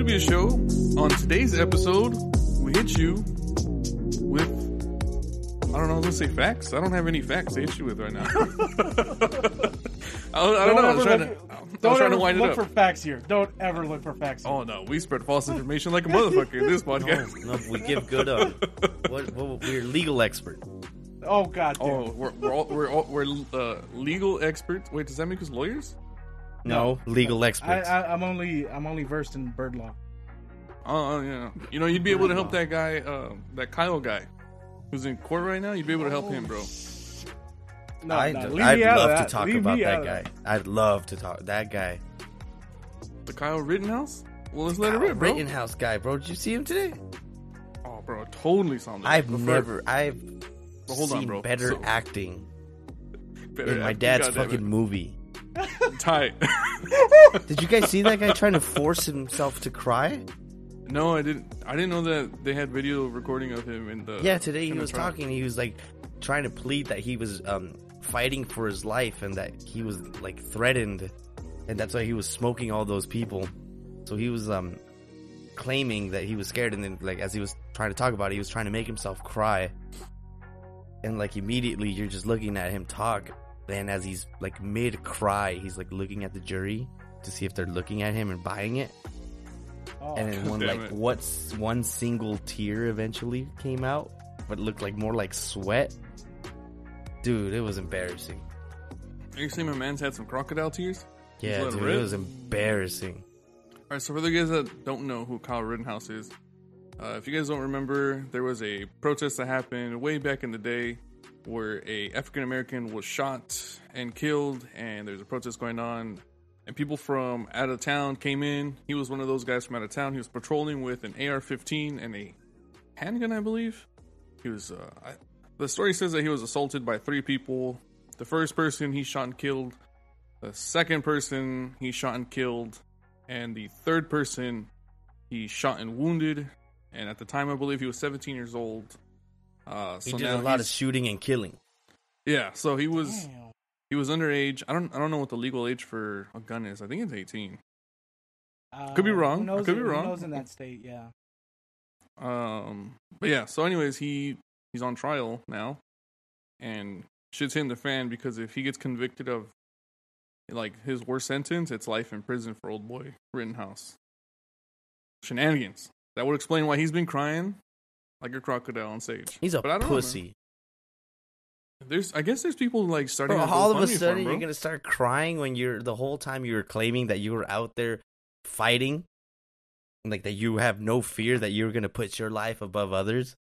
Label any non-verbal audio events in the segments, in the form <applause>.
to Be a Show. On today's episode, we hit you with, I don't know, let's say facts. I don't have any facts to hit you with right now. I, <laughs> I don't know. I was trying to, I Don't was trying to wind look it for facts here. Don't ever look for facts. Here. Oh no, we spread false information like a motherfucker in this <laughs> No, podcast. no, we give good um. What, what we're legal expert. Oh god. Damn. Oh, we're we're all, we're all, we're uh, legal experts. Wait, does that make us lawyers? No, legal I, experts. I, I'm only I'm only versed in bird law. Oh yeah. You know, you'd be able to help that guy, uh, that Kyle guy, who's in court right now. You'd be able to help him, bro. No, I'd, no, leave I'd me out of love that. to talk Leave about me out that guy. I'd love to talk that guy. The Kyle Rittenhouse. Well, let's let it rip, bro. Rittenhouse guy, bro. Did you see him today? Oh, bro, totally something. I've But for- never, I've But hold on, seen bro. better So- acting better in my acting, dad's goddamn fucking movie. <laughs> tight. <laughs> Did you guys see that guy trying to force himself to cry? no, I didn't. I didn't know that they had video recording of him in the. Yeah, today he was trial. talking. He was like trying to plead that he was um, fighting for his life and that he was like threatened, and that's why he was smoking all those people. So he was um, claiming that he was scared, and then like as he was trying to talk about it, he was trying to make himself cry. And like immediately, you're just looking at him talk. Then as he's like mid cry, he's like looking at the jury to see if they're looking at him and buying it Oh, and then one like it. what's one single tear eventually came out, but looked like more like sweat. Dude, it was embarrassing. Are you saying my man's had some crocodile tears? Yeah, it dude, rip? it was embarrassing. All right, so for the guys that don't know who Kyle Rittenhouse is, uh, if you guys don't remember, there was a protest that happened way back in the day where a African American was shot and killed, and there's a protest going on, and people from out of town came in. He was one of those guys from out of town. He was patrolling with an AR-15 and a handgun, I believe. He was. Uh, I, the story says that he was assaulted by three people. The first person he shot and killed. The second person he shot and killed and the third person he shot and wounded. And at the time, I believe he was 17 years old. Uh, He did now a lot of shooting and killing. yeah. So he was Damn. he was underage. I don't I don't know what the legal age for a gun is. I think it's 18. Could be Uh, wrong. Who knows, could be who wrong. knows in that state? Yeah. Um, but yeah. So, anyways, he he's on trial now, and shit's hitting the fan because if he gets convicted of like his worst sentence, it's life in prison for old boy Rittenhouse. Shenanigans. That would explain why he's been crying like a crocodile on stage. He's a But I don't know, pussy. There's, I guess, there's people like starting. Bro, all of a sudden, him, you're gonna start crying when you're the whole time you were claiming that you were out there fighting, like that you have no fear that you're gonna put your life above others.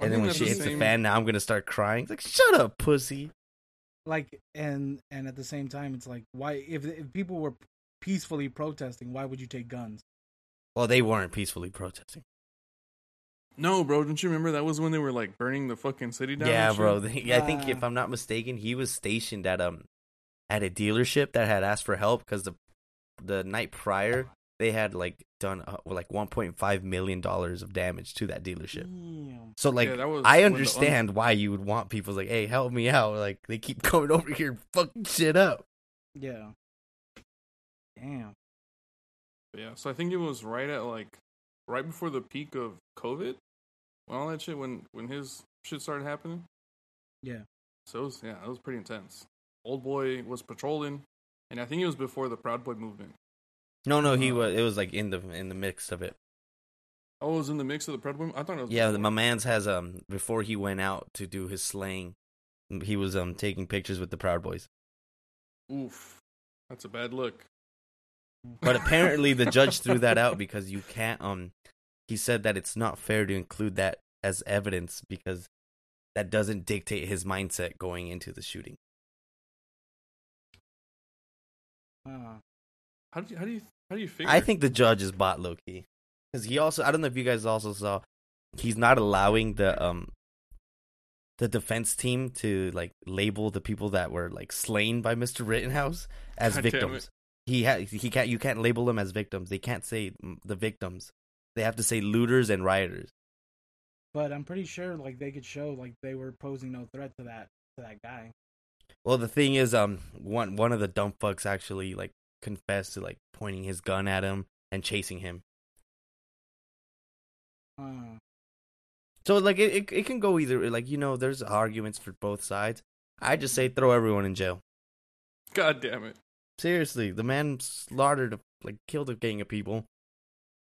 I And then when she the hits the fan, now I'm gonna start crying. It's like, shut up, pussy. Like and and at the same time, it's like why if if people were peacefully protesting, why would you take guns? Well, they weren't peacefully protesting. No, bro, don't you remember that was when they were like burning the fucking city down? Yeah, bro. shit? They- I think if. I'm not mistaken, he was stationed at um at a dealership that had asked for help because the the night prior they had like done uh, like 1.5 million dollars of damage to that dealership. Damn. So like Yeah, I when the un- understand why you would want people like, hey, help me out. Like they keep <laughs> coming over here and fucking shit up. Yeah. Damn. Yeah, so I think it was right at like right before the peak of COVID, when all that shit when when his shit started happening. Yeah. So it was yeah, it was pretty intense. Old boy was patrolling, and I think it was before the Proud Boy movement. No, no, he Uh, was. It was like in the in the mix of it. Oh, it was in the mix of the Proud Boy. I thought it was. Yeah, before. my man's has um before he went out to do his slaying, he was um taking pictures with the Proud Boys. Oof, that's a bad look. But apparently the judge threw that out <laughs> because you can't um he said that it's not fair to include that as evidence because that doesn't dictate his mindset going into the shooting. Uh, How do you how do you how do you figure? I think the judge is bot low key. Cuz he also I don't know if you guys also saw he's not allowing the um the defense team to like label the people that were like slain by Mr. Rittenhouse as God victims. He ha- he can't you can't label them as victims. They can't say mm, the victims. They have to say looters and rioters. but I'm pretty sure like they could show like they were posing no threat to that to that guy. Well, the thing is, um, one one of the dumb fucks actually like confessed to like pointing his gun at him and chasing him. Uh, So like it, it, it can go either like you know there's arguments for both sides. I just say throw everyone in jail. God damn it. Seriously, the man slaughtered like killed a gang of people,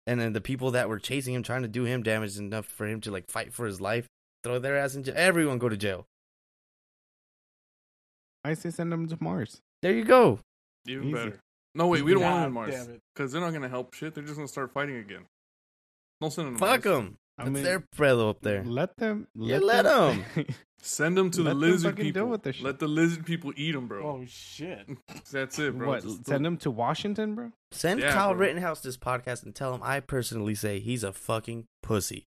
and then the people that were chasing him, trying to do him damage enough for him to like fight for his life. Throw their ass in jail. Everyone go to jail. I say send them to Mars. There you go. Even Easy. better. No, wait, we don't want them in God Mars. Because they're not going to help shit. They're just going to start fighting again. Don't send them to Fuck them. I That's mean, their fellow up there. Let them. Yeah, let 'em. <laughs> Send them to Let the them lizard fucking people. deal with this shit. Let the lizard people eat them, bro. oh shit! <laughs> That's it, bro. what? Just- Send them to Washington, bro. Send Yeah, Kyle bro. Rittenhouse this podcast and tell him I personally say he's a fucking pussy.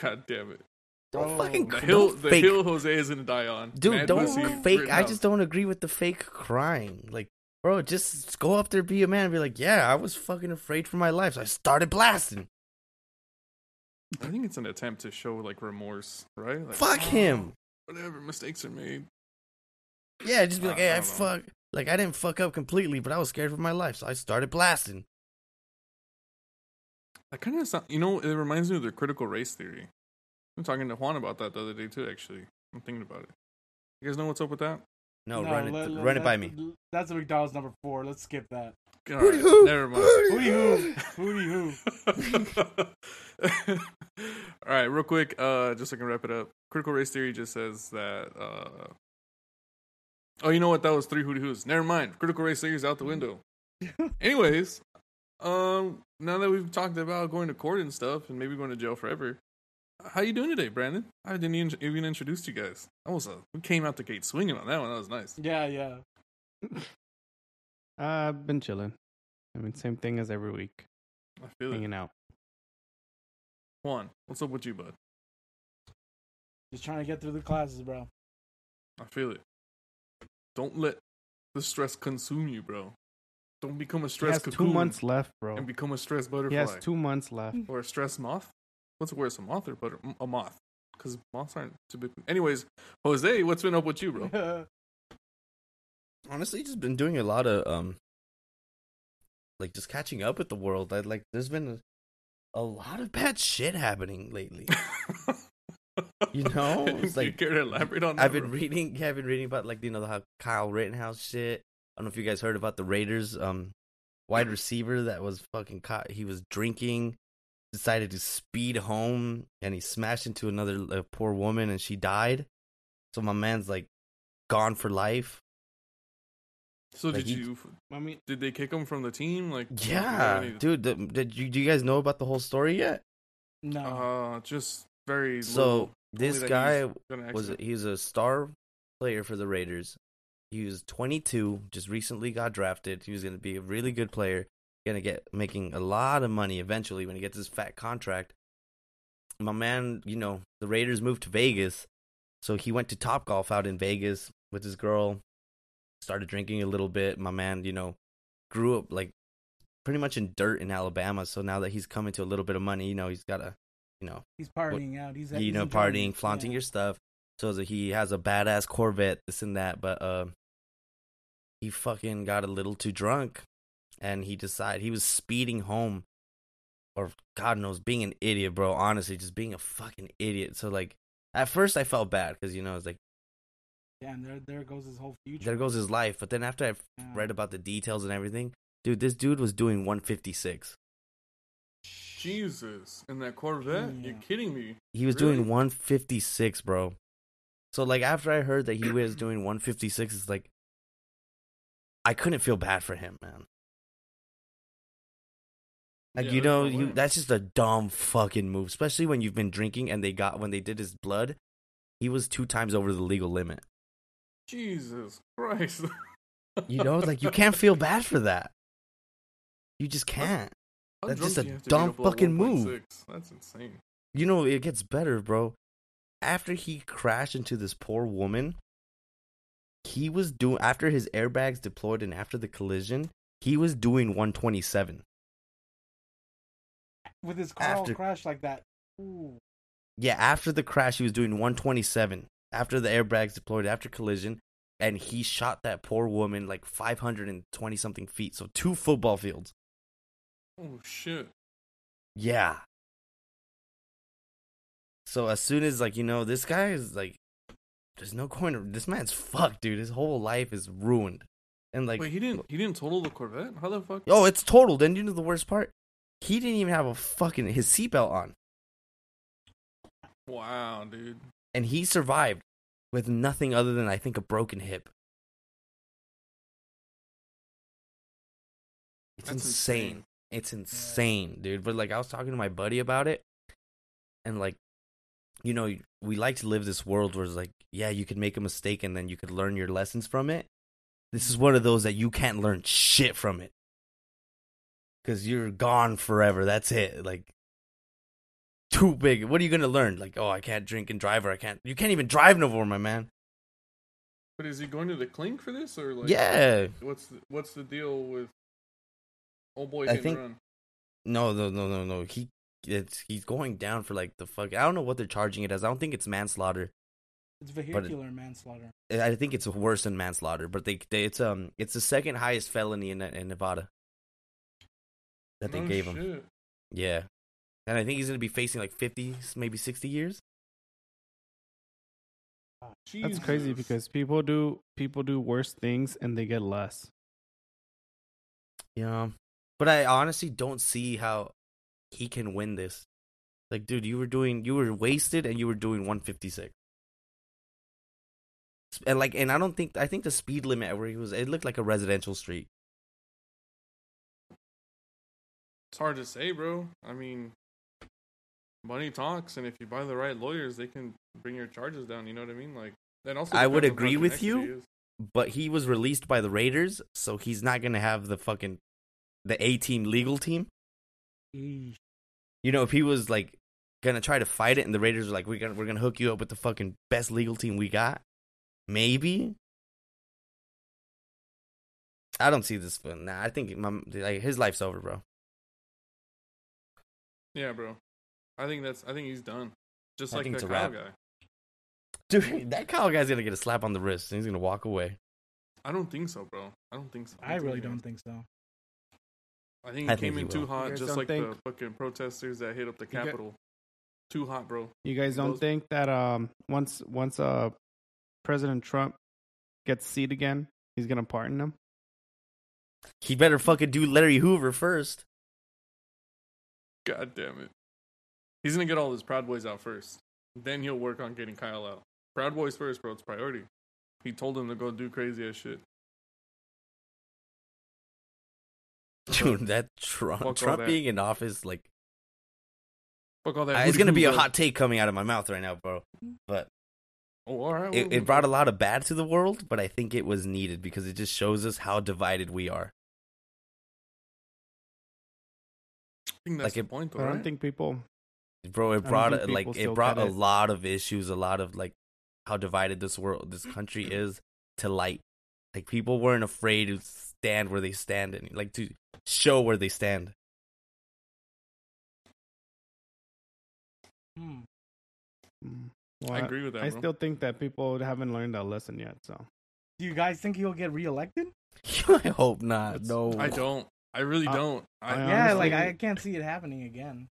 God damn it. Don't Bro. fucking The don't hill, the fake, hill Jose is going to die on. dude. Mad don't pussy, fake. I Rittenhouse. just don't agree with the fake crying. Like, bro, just go up there, be a man, and be like, yeah, I was fucking afraid for my life, so I started blasting. I think it's an attempt to show, like, remorse, right? Like, Fuck oh, him. Whatever mistakes are made. Yeah, just be like, I- hey, I I don't know. fuck. Like, I didn't fuck up completely, but I was scared for my life, so I started blasting. That kind of sound, you know, it reminds me of the critical race theory. I'm talking to Juan about that the other day too. Actually, I'm thinking about it. You guys know what's up with that? No, run it, let- let- run it by let- me. That's a McDonald's number four. Let's skip that. All Hootie right, hoo, never mind. Hootie hoo, <laughs> hootie hoo. <laughs> <laughs> All right, real quick, uh, just so I can wrap it up. Critical race theory just says that. Uh, oh, you know what? That was three hootie hoos. Never mind. Critical race theory is out the window. <laughs> Anyways, um, now that we've talked about going to court and stuff, and maybe going to jail forever, how you doing today, Brandon? I didn't even, even introduce you guys. That was a we came out the gate swinging on that one. That was nice. Yeah, yeah. Uh, <laughs> I've been chilling. I mean, same thing as every week, I feel it. hanging out. Juan, what's up with you, bud? Just trying to get through the classes, bro. I feel it. Don't let the stress consume you, bro. Don't become a stress. He stress has two months left, bro. and become a stress butterfly. He butterfly has two months left. or a stress moth. What's worse, a moth or butter? A moth, because moths aren't too big. Anyways, Jose, what's been up with you, bro? <laughs> Honestly, just been doing a lot of um, like just catching up with the world. I like, there's been a, lot of bad shit happening lately. <laughs> You know, it's Do you like- care to elaborate on that? I've been bro? reading. <laughs> Yeah, I've been reading about like you know how Kyle Rittenhouse shit. I don't know if you guys heard about the Raiders um wide receiver that was fucking caught. He was drinking, decided to speed home, and he smashed into another uh, poor woman, and she died. So my man's like gone for life. So like did he- you? I mean, Did they kick him from the team? Like, Yeah, any- dude. The, did you do you guys know about the whole story yet? no. Uh, just very. So little. this Only that guy he's got an was he's a star player for the Raiders. He was 22, just recently got drafted. He was going to be a really good player, going to get making a lot of money eventually when he gets his fat contract. My man, you know, the Raiders moved to Vegas, so he went to Top Golf out in Vegas with his girl. Started drinking a little bit. My man, you know, grew up like pretty much in dirt in Alabama. So now that he's coming to a little bit of money, you know, he's got to, you know, He's partying out. He's you know, partying, flaunting Yeah. your stuff. So that he has a badass Corvette, this and that, but uh, he fucking got a little too drunk, and he decided he was speeding home, or God knows, being an idiot, bro. Honestly, just being a fucking idiot. So like, at first I felt bad because you know it's like Damn, there, there goes his whole future. there goes his life. But then after I Yeah. read about the details and everything, dude, this dude was doing 156. Jesus, in that Corvette? Mm, You're kidding me? He was Really? doing 156, bro. So like after I heard that he was doing 156, it's like I couldn't feel bad for him, man. Like Yeah, you know, you that's just a dumb fucking move, especially when you've been drinking and they got when they did his blood, he was two times over the legal limit. Jesus Christ. You know, like you can't feel bad for that. You just can't. How That's just a you have to be dumb fucking move. That's insane. You know, it gets better, bro. After he crashed into this poor woman, he was doing after his airbags deployed and after the collision, he was doing 127. With his car all After- crashed like that. Ooh. Yeah, after the crash, he was doing 127. After the airbags deployed, after collision, and he shot that poor woman like 520 something feet, so two football fields. Oh shit. Yeah. So as soon as like you know this guy is like, there's no corner. This man's fucked, dude. His whole life is ruined, and like, Wait, he didn't he didn't total the Corvette? How the fuck? oh, it's total. Then you know the worst part, he didn't even have a fucking his seatbelt on, Wow, dude. And he survived with nothing other than I think a broken hip. It's That's insane. insane. It's insane, dude. But like I was talking to my buddy about it, and like, you know, we like to live this world where it's like, yeah, you could make a mistake and then you could learn your lessons from it. This is one of those that you can't learn shit from it because you're gone forever. That's it. Like, too big. What are you gonna learn? Like, oh, I can't drink and drive, or I can't. You can't even drive no more, my man. But is he going to the clink for this or like? Yeah. What's the, what's the deal with? Old boy I think- run. No, no, no, no, no. He, it's he's going down for like the fuck. I don't know what they're charging it as. I don't think it's manslaughter. It's vehicular manslaughter. I think it's worse than manslaughter, but they, they it's um it's the second highest felony in in Nevada that they No gave him. Yeah, and I think he's gonna be facing like fifty, maybe sixty years. That's crazy because people do people do worse things and they get less. Yeah, but I honestly don't see how he can win this. Like, dude, you were doing you were wasted and you were doing one fifty six. And like, and I don't think I think the speed limit where he was, it looked like a residential street. It's hard to say, bro. I mean, money talks, and if you buy the right lawyers, they can bring your charges down. You know what I mean? Like, that also. I would depends on how agree with you. but he was released by the Raiders, so he's not gonna have the fucking the A team legal team. You know, if he was like gonna try to fight it, and the Raiders are like, "We're gonna we're gonna hook you up with the fucking best legal team we got," maybe. I don't see this. One. Nah, I think my, like his life's over, bro. Yeah, bro. I think that's. I think he's done. Just I like think that Kyle guy. Dude, <laughs> that Kyle guy's gonna get a slap on the wrist, and he's gonna walk away. I don't think so, bro. I don't think so. I really don't think so. I think he I came think he in too hot, just don't like the fucking protesters that hit up the got- Capitol. Too hot, bro. You guys don't Those- think that um once once uh President Trump gets seat again, he's gonna pardon him? He better fucking do Larry Hoover first. God damn it. He's gonna get all his Proud Boys out first. Then he'll work on getting Kyle out. Proud Boys first, bro. It's priority. He told him to go do crazy ass shit. <laughs> Dude, that Trump, Fuck all Trump that. being in office, like Fuck all that. Uh, it's gonna be a hot take coming out of my mouth right now, bro. But Oh, all right. it, it brought a lot of bad to the world, but I think it was needed because it just shows us how divided we are. I think that's like the it- point, though, I don't right? think people. Bro, it brought think like it brought a it. lot of issues, a lot of like how divided this world, this country <clears throat> is to light. Like people weren't afraid to stand where they stand and like to show where they stand. Hmm. Mm, Well, I agree with that, I bro. still think that people haven't learned that lesson yet. So Do you guys think he'll get reelected? <laughs> I hope not. That's- No, I don't. I really don't. I, I yeah, honestly- like I can't see it happening again.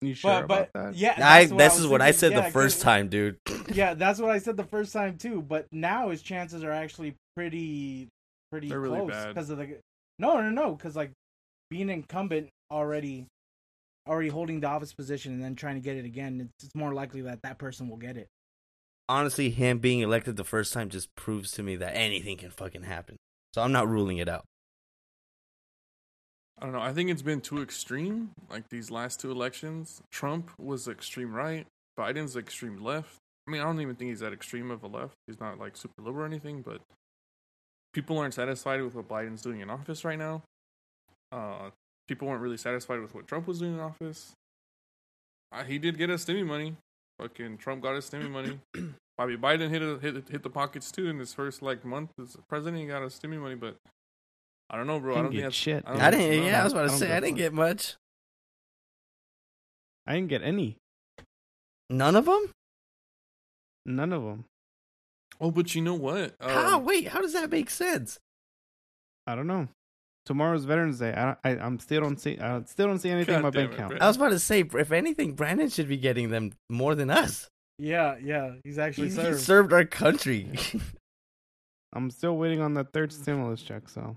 You sure but but about that? yeah, I. what This was is what I said Yeah, the first time, dude. <clears throat> Yeah, that's what I said the first time too. But now his chances are actually pretty pretty They're close bad. because of the no no no because like being incumbent already already holding the office position and then trying to get it again it's, it's more likely that that person will get it Honestly, him being elected the first time just proves to me that anything can fucking happen. So I'm not ruling it out. I don't know. I think it's been too extreme. Like these last two elections, Trump was extreme right, Biden's extreme left. I mean, I don't even think he's that extreme of a left. He's not like super liberal or anything, but people aren't satisfied with what Biden's doing in office right now. Uh, people weren't really satisfied with what Trump was doing in office. Uh, he did get his stimmy money. Fucking Trump got his stimmy money. <clears throat> Bobby Biden hit, a, hit hit the pockets too in his first like month as president. He got his stimmy money, but I don't know, bro. I Didn't don't get shit. I don't I didn't. no, Yeah, I was about to don't say I didn't for get much. I didn't get any. None of them. None of them. Oh, but you know what? how? Um, Wait, how does that make sense? I don't know. Tomorrow's Veterans Day. I, I I'm still don't see. I still don't see anything in my bank account. I was about to say, if anything, Brandon should be getting them more than us. Yeah, yeah. He's actually He, he served. served our country. <laughs> I'm still waiting on the third stimulus check. So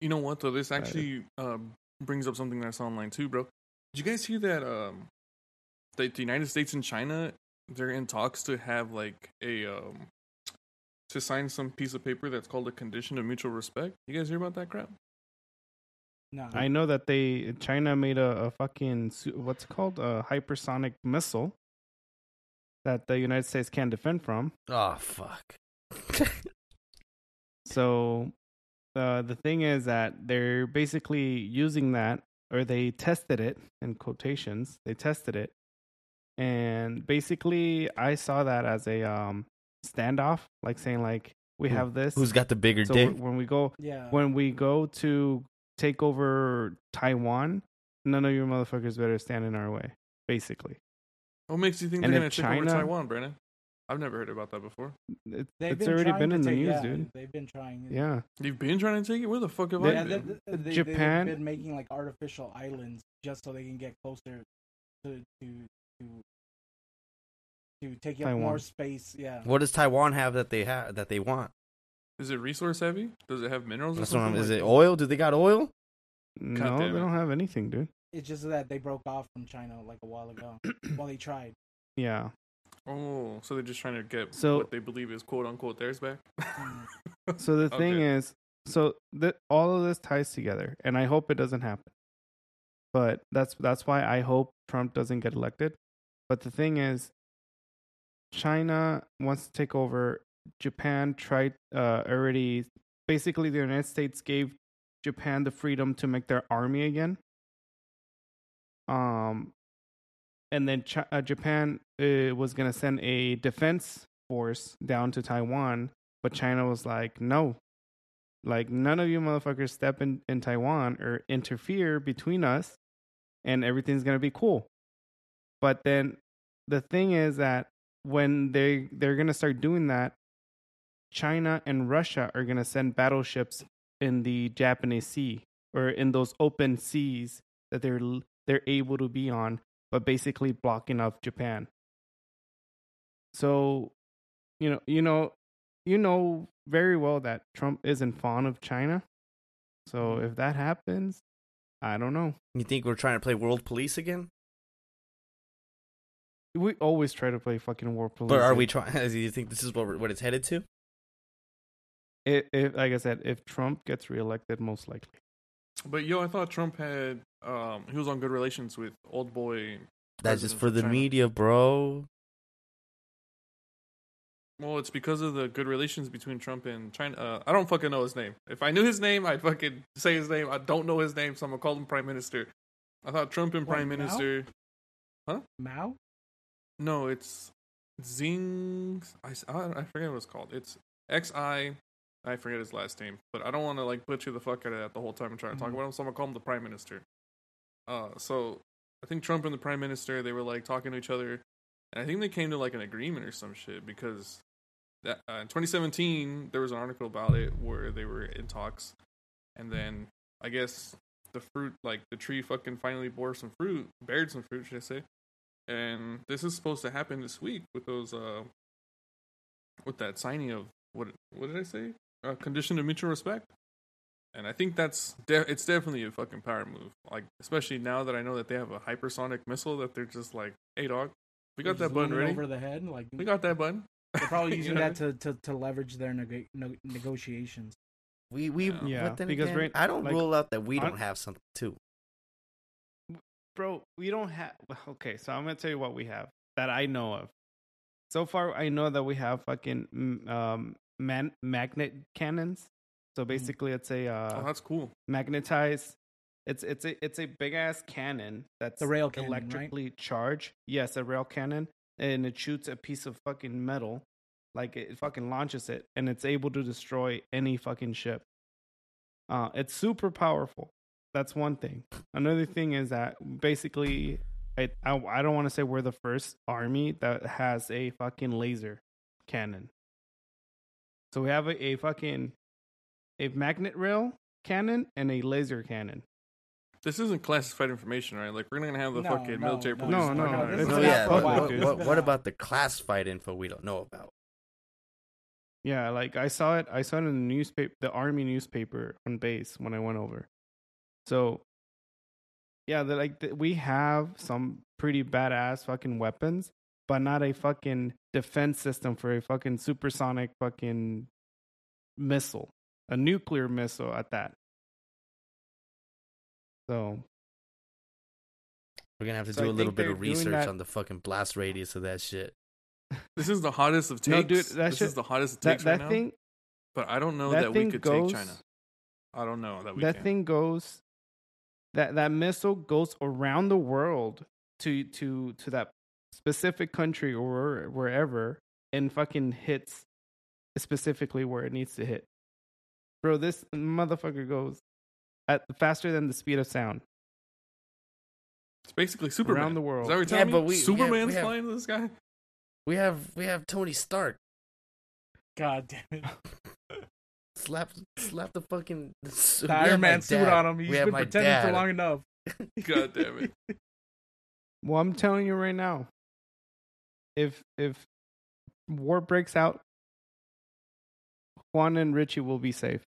You know what though? This Right. actually um, brings up something that I saw online too, bro. Did you guys hear that? Um, that the United States and China they're in talks to have like a um, to sign some piece of paper that's called a condition of mutual respect. You guys hear about that crap? no, I know that they China made a, a fucking what's it called a hypersonic missile that the United States can't defend from. oh fuck. <laughs> So uh, the thing is that they're basically using that, or they tested it in quotations. They tested it, and basically, I saw that as a um, standoff, like saying like we Who- have this. Who's got the bigger so dick? when we go yeah. when we go to take over Taiwan, none of you motherfuckers better stand in our way. Basically, What makes you think And they're gonna take over China- Taiwan, Brandon? I've never heard about that before. it, They've it's been already been in the news, yeah, dude. They've been trying. it. Yeah, You've been trying to take it. Where the fuck have Yeah, I they, been? they, they, Japan- They've been making like artificial islands just so they can get closer to to to to take up more space. Yeah. What does Taiwan have that they have that they want? Is it resource heavy? Does it have minerals? Or That's what I'm, something is it oil? Do they got oil? no, they don't have anything, dude. It's just that they broke off from China like a while ago. <clears throat> well, they tried. Yeah, Oh, so they're just trying to get So- what they believe is quote unquote theirs back. <laughs> So the thing Okay. is, so that all of this ties together, and I hope it doesn't happen. But that's that's why I hope Trump doesn't get elected. But the thing is, China wants to take over. Japan tried uh, already. Basically, the United States gave Japan the freedom to make their army again. Um, and then Ch- uh, Japan uh, was gonna send a defense force down to Taiwan but China was like, no, like none of you motherfuckers step in, in Taiwan or interfere between us and everything's going to be cool. But then the thing is that when they, they're going to start doing that, China and Russia are going to send battleships in the Japanese Sea or in those open seas that they're they're able to be on, but basically blocking off Japan. So, you know, you know, you know very well that Trump isn't fond of China. So if that happens, I don't know. You think we're trying to play world police again? We always try to play fucking war police. But are we trying? <laughs> Do you think this is what we're- what it's headed to? If, if, like I said, if Trump gets reelected, most likely. But yo, I thought Trump had um he was on good relations with old boy. That's just for the China. media, bro. Well, it's because of the good relations between Trump and China. Uh, I don't fucking know his name. If I knew his name, I'd fucking say his name. I don't know his name, so I'm gonna call him Prime Minister. I thought Trump and What, Prime Mao? Minister. Huh? Mao? No, it's Xing. I forget what it's called. It's X I. I forget his last name, but I don't want to like butcher the fuck out of that the whole time and try to talk Mhm. about him. So I'm gonna call him the Prime Minister. Uh, so I think Trump and the Prime Minister they were like talking to each other, and I think they came to like an agreement or some shit because that uh, in 2017 there was an article about it where they were in talks, and then I guess the fruit like the tree fucking finally bore some fruit, bared some fruit, should I say? and this is supposed to happen this week with those uh with that signing of what what did I say? A condition of mutual respect. And I think that's de- it's definitely a fucking power move. Like especially now that I know that they have a hypersonic missile that they're just like, "Hey dog, we got that button ready. over the head. Like We got that button." They're probably <laughs> You using know that to, to, to leverage their neg- no, negotiations. We we Yeah. Yeah, but then because again, right- I don't like, rule out that we on- don't have something too. Bro, we don't have. Okay, so I'm gonna tell you what we have that I know of. So far, I know that we have fucking mm, um man magnet cannons. So basically, it's a uh, oh, that's cool. magnetized. It's it's a it's a big ass cannon that's The rail cannon, right? electrically charged. Yes, a rail cannon, and it shoots a piece of fucking metal, like it fucking launches it, and it's able to destroy any fucking ship. Uh, it's super powerful. That's one thing. Another thing is that basically, I I, I don't want to say we're the first army that has a fucking laser. cannon. So we have a, a fucking a magnet rail cannon and a laser cannon. This isn't classified information, right? Like we're not gonna have the No, fucking no, military no. police. No, no, talking about it. is Oh, yeah, public, what, what, what, what about the classified info we don't know about? Yeah, like I saw it. I saw it in the newspaper, the army newspaper on base when I went over. So, yeah, they're like th- we have some pretty badass fucking weapons, but not a fucking defense system for a fucking supersonic fucking missile, a nuclear missile at that. So We're gonna have to So do I a little bit of research that- on the fucking blast radius of that shit. This is the hottest of takes. <laughs> No, dude, that this shit- is the hottest it that takes right that now. thing but I don't know that that, we thing could goes take China. I don't know that we that can. thing goes that that missile goes around the world to to to that specific country or wherever and fucking hits specifically where it needs to hit. Bro, this motherfucker goes at faster than the speed of sound It's basically Superman. around the world. Is that what you're Yeah, but we- we have- Superman's we have- flying to the sky. We have we have Tony Stark. God damn it. <laughs> Slap slap the fucking <laughs> The we Iron Man suit on him. We He's have been my pretending for long enough. <laughs> God damn it. Well, I'm telling you right now. If if war breaks out, Juan and Richie will be safe.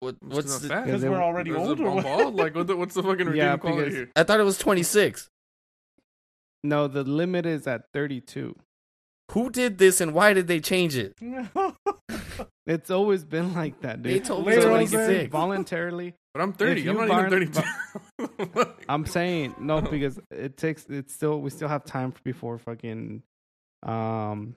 What, what's the, fast. Because we're already Is it older. bomb? Like what the, what's the fucking <laughs> Yeah, redeeming quality because- here? I thought it was 26. No, the limit is at 32. Who did this and why did they change it? <laughs> It's always been like that, dude. They told me Later it on, was 26. voluntarily. But I'm 30. I'm not buy- even 32. <laughs> I'm saying no because it takes. It's still. We still have time before fucking, um,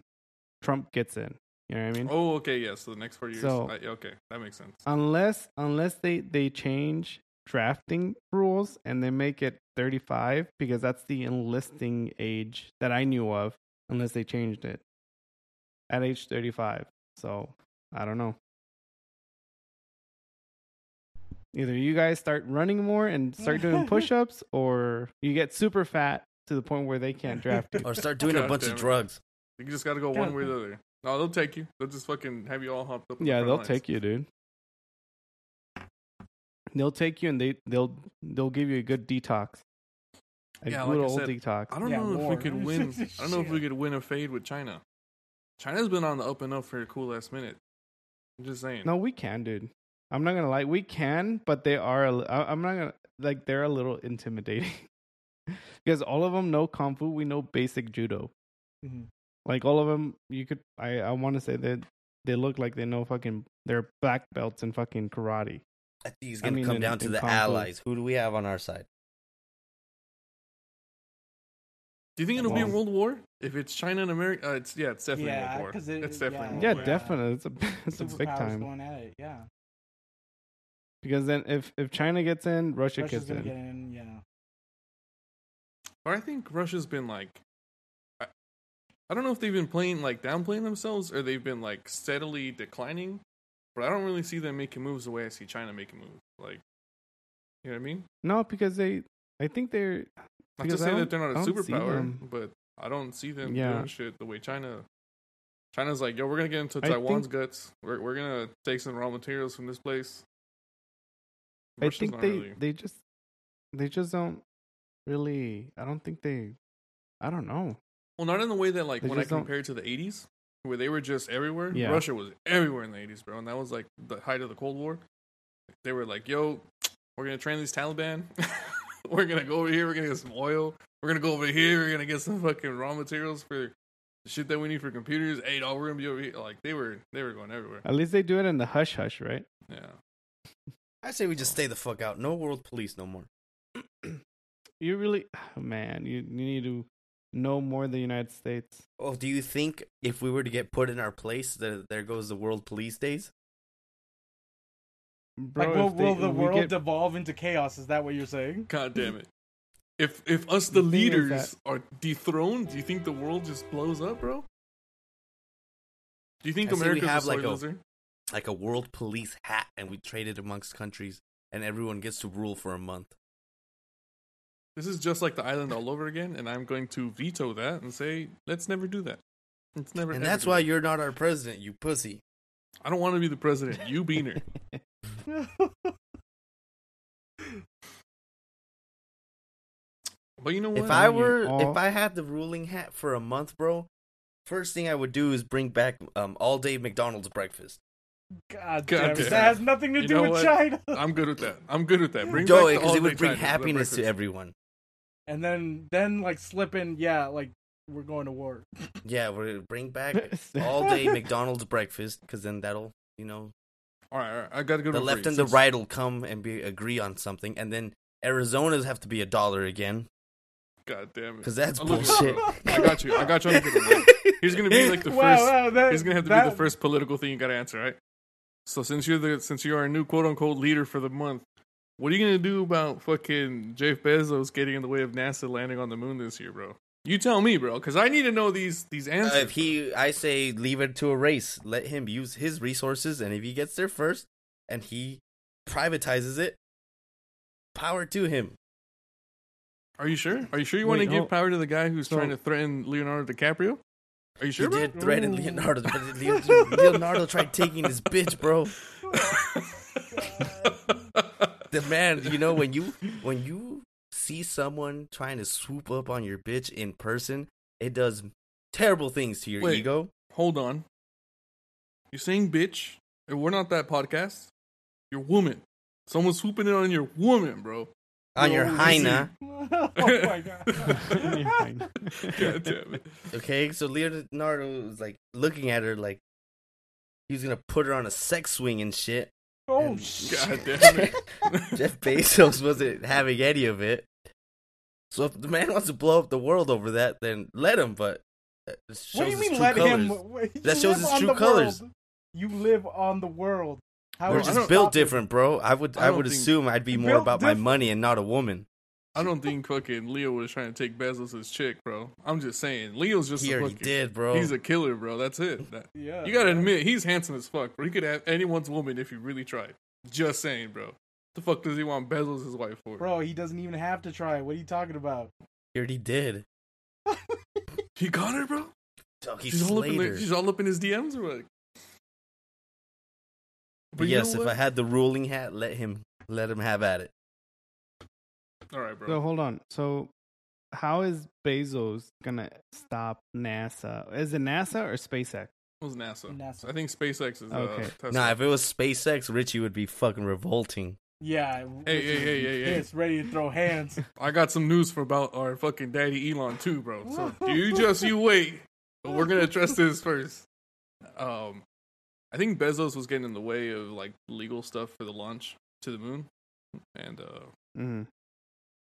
Trump gets in. You know what I mean? oh, okay, yeah. So the next four years. So- I- okay, that makes sense. Unless unless they they change drafting rules and they make it 35 because that's the enlisting age that I knew of. Unless they changed it at age 35. So I don't know. Either you guys start running more and start doing <laughs> push-ups, or you get super fat to the point where they can't draft you. Or start doing a <laughs> bunch of drugs. You just got to go one way or the other. No, they'll take you. They'll just fucking have you all hopped up. in the Yeah, they'll lines. take you, dude. They'll take you and they they'll they'll give you a good detox. A Yeah, good like I old said, detox. I don't Yeah, know if we could <laughs> win. I don't know if we could win a fade with China. China's been on the up and up for a cool last minute. I'm just saying. No, we can, dude. I'm not gonna lie, we can, but they are. a li- I- I'm not gonna like. They're a little intimidating <laughs> because all of them know kung fu. We know basic judo. Mhm. Like all of them, you could. I I want to say that they look like they know fucking. They're black belts in fucking karate. I think he's I gonna mean, come in- down to in the Kung Fu. allies. Who do we have on our side? Do you think it'll be a world war if it's China and America? Uh, it's yeah, it's definitely a Yeah, world war. 'cause it- it's definitely yeah. a Yeah, war. definitely. It's a <laughs> it's a big time going at it. Yeah. because then if if China gets in, Russia Russia's gets in. get in. Yeah. But I think Russia's been like, I, I don't know if they've been playing like downplaying themselves or they've been like steadily declining. But I don't really see them making moves the way I see China making moves. Like, you know what I mean? No, because they. I think they're Not to say that they're not a superpower, but I don't see them Yeah. doing shit the way China. China's like, yo, we're gonna get into Taiwan's think- guts. We're we're gonna take some raw materials from this place. I think they really- they just they just don't really. I don't think they. I don't know. Well, not in the way that like They when I just don't- compare it to the '80s, where they were just everywhere. Yeah. Russia was everywhere in the '80s, bro, and that was like the height of the Cold War. They were like, "Yo, we're gonna train these Taliban. <laughs> we're gonna go over here. We're gonna get some oil. We're gonna go over here. We're gonna get some fucking raw materials for the shit that we need for computers. Hey, dog, we're gonna be over here." Like they were, they were going everywhere. At least they do it in the hush hush, right? Yeah. I say we just stay the fuck out. No world police no more. You really, <sighs> man, you, you need to know more the United States. Oh, do you think if we were to get put in our place, that there goes the world police days? Bro, like, will, they- will the world get- devolve into chaos? Is that what you're saying? God <laughs> damn it. If if us the, The thing is leaders are dethroned, do you think the world just blows up, bro? Do you think I say we America's have like a- loser? Like a world police hat, and we trade it amongst countries, and everyone gets to rule for a month. This is just like the island all over again, and I'm going to veto that and say let's never do that. It's never. And that's gonna- why you're not our president, you pussy. I don't want to be the president. You <laughs> beaner. But you know what? If I you were, all- if I had the ruling hat for a month, bro, first thing I would do is bring back um all day McDonald's breakfast. God, God damn damn. That has nothing to You do with what? China. I'm good with that. I'm good with that. Bring Joe, back the because it would bring China happiness to everyone. And then, then like slip in, yeah, like we're going to war. <laughs> Yeah, we're gonna bring back <laughs> all day McDonald's breakfast, because then that'll, you know, All right, all right. I got a good the left and the right will come and be agree on something, and then Arizona's have to be a dollar again, God damn it. because that's oh, I bullshit. I got you. I got you on a good one. <laughs> He's gonna be like the wow, first. wow, that, He's gonna have to that, be the first political thing you gotta answer, right? So since you're the since you are a new quote unquote leader for the month, what are you gonna do about fucking Jeff Bezos getting in the way of NASA landing on the moon this year, bro? You tell me, bro, because I need to know these these Uh, answers. if he, I say, leave it to a race. Let him use his resources, and if he gets there first, and he privatizes it, power to him. are you sure? Are you sure you want to Wait, give power to the guy who's So- trying to threaten Leonardo DiCaprio? Are you sure, he bro? did threaten Ooh. Leonardo, but <laughs> Leo- Leonardo tried taking his bitch, bro. <laughs> <laughs> The man, you know, when you when you see someone trying to swoop up on your bitch in person, it does terrible things to your Wait. ego. Hold on. You're saying bitch, and we're not that podcast. You're woman. Someone's swooping in on your woman, bro. On your Yo, hyena. <laughs> oh my god. <laughs> God damn it. Okay, so Leonardo was like looking at her like he was gonna put her on a sex swing and shit. Oh And- shit. God damn it. <laughs> Jeff Bezos wasn't having any of it. So if the man wants to blow up the world over that, then let him. But What do you mean let colors. him? You That shows his true colors. world. You live on the world. How We're just built stop it? different, bro. I would, I I, would assume I'd be more about my money and not a woman. I don't think fucking Leo was trying to take Bezos' chick, bro. I'm just saying. Leo's just He a already fucking, did, bro. He's a killer, bro. That's it. That- <laughs> Yeah. you gotta yeah. admit, he's handsome as fuck, bro. He could have anyone's woman if he really tried. Just saying, bro. The fuck does he want Bezos' wife for? Bro, he doesn't even have to try. What are you talking about? he already did. <laughs> He got her, bro. Dog, he She's all, up in the, she's all up in his DMs or what? But you yes, if what? I had the ruling hat, let him, let him have at it. All right, bro. So hold on. So how is Bezos gonna stop NASA? Is it NASA or SpaceX? It was NASA. NASA. I think SpaceX is uh, Okay. Tesla. Nah, if it was SpaceX, Richie would be fucking revolting. Yeah. Hey, hey, hey, hey, hey. It's ready to throw hands. <laughs> I got some news for about our fucking daddy Elon too, bro. So <laughs> you just you wait. But we're gonna address this first. Um, I think Bezos was getting in the way of like legal stuff for the launch to the moon, and uh, hmm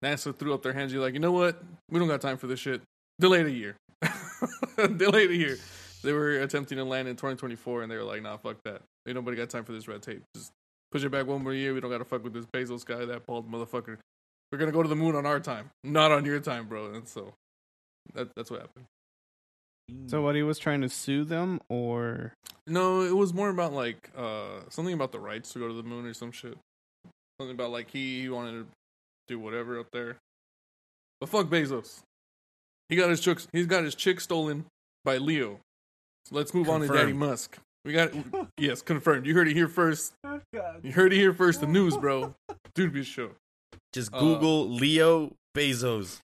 NASA threw up their hands. You're like, you know what? We don't got time for this shit. Delayed a year. <laughs> Delayed a year. They were attempting to land in 2024, and they were like, nah, fuck that. Ain't nobody got time for this red tape. Just push it back one more year. We don't got to fuck with this Bezos guy, that bald motherfucker. We're gonna go to the moon on our time, not on your time, bro. And so that, that's what happened. So what he was trying to sue them, or No, it was more about like uh something about the rights to go to the moon or some shit. Something about like he, he wanted to do whatever up there. But fuck Bezos. He got his chicks. he's got his chick stolen by Leo. So let's move on to Daddy Musk. We got <laughs> yes, confirmed. You heard it here first. You heard it here first. The news, bro. Dude, be show. Just Uh, Google Leo Bezos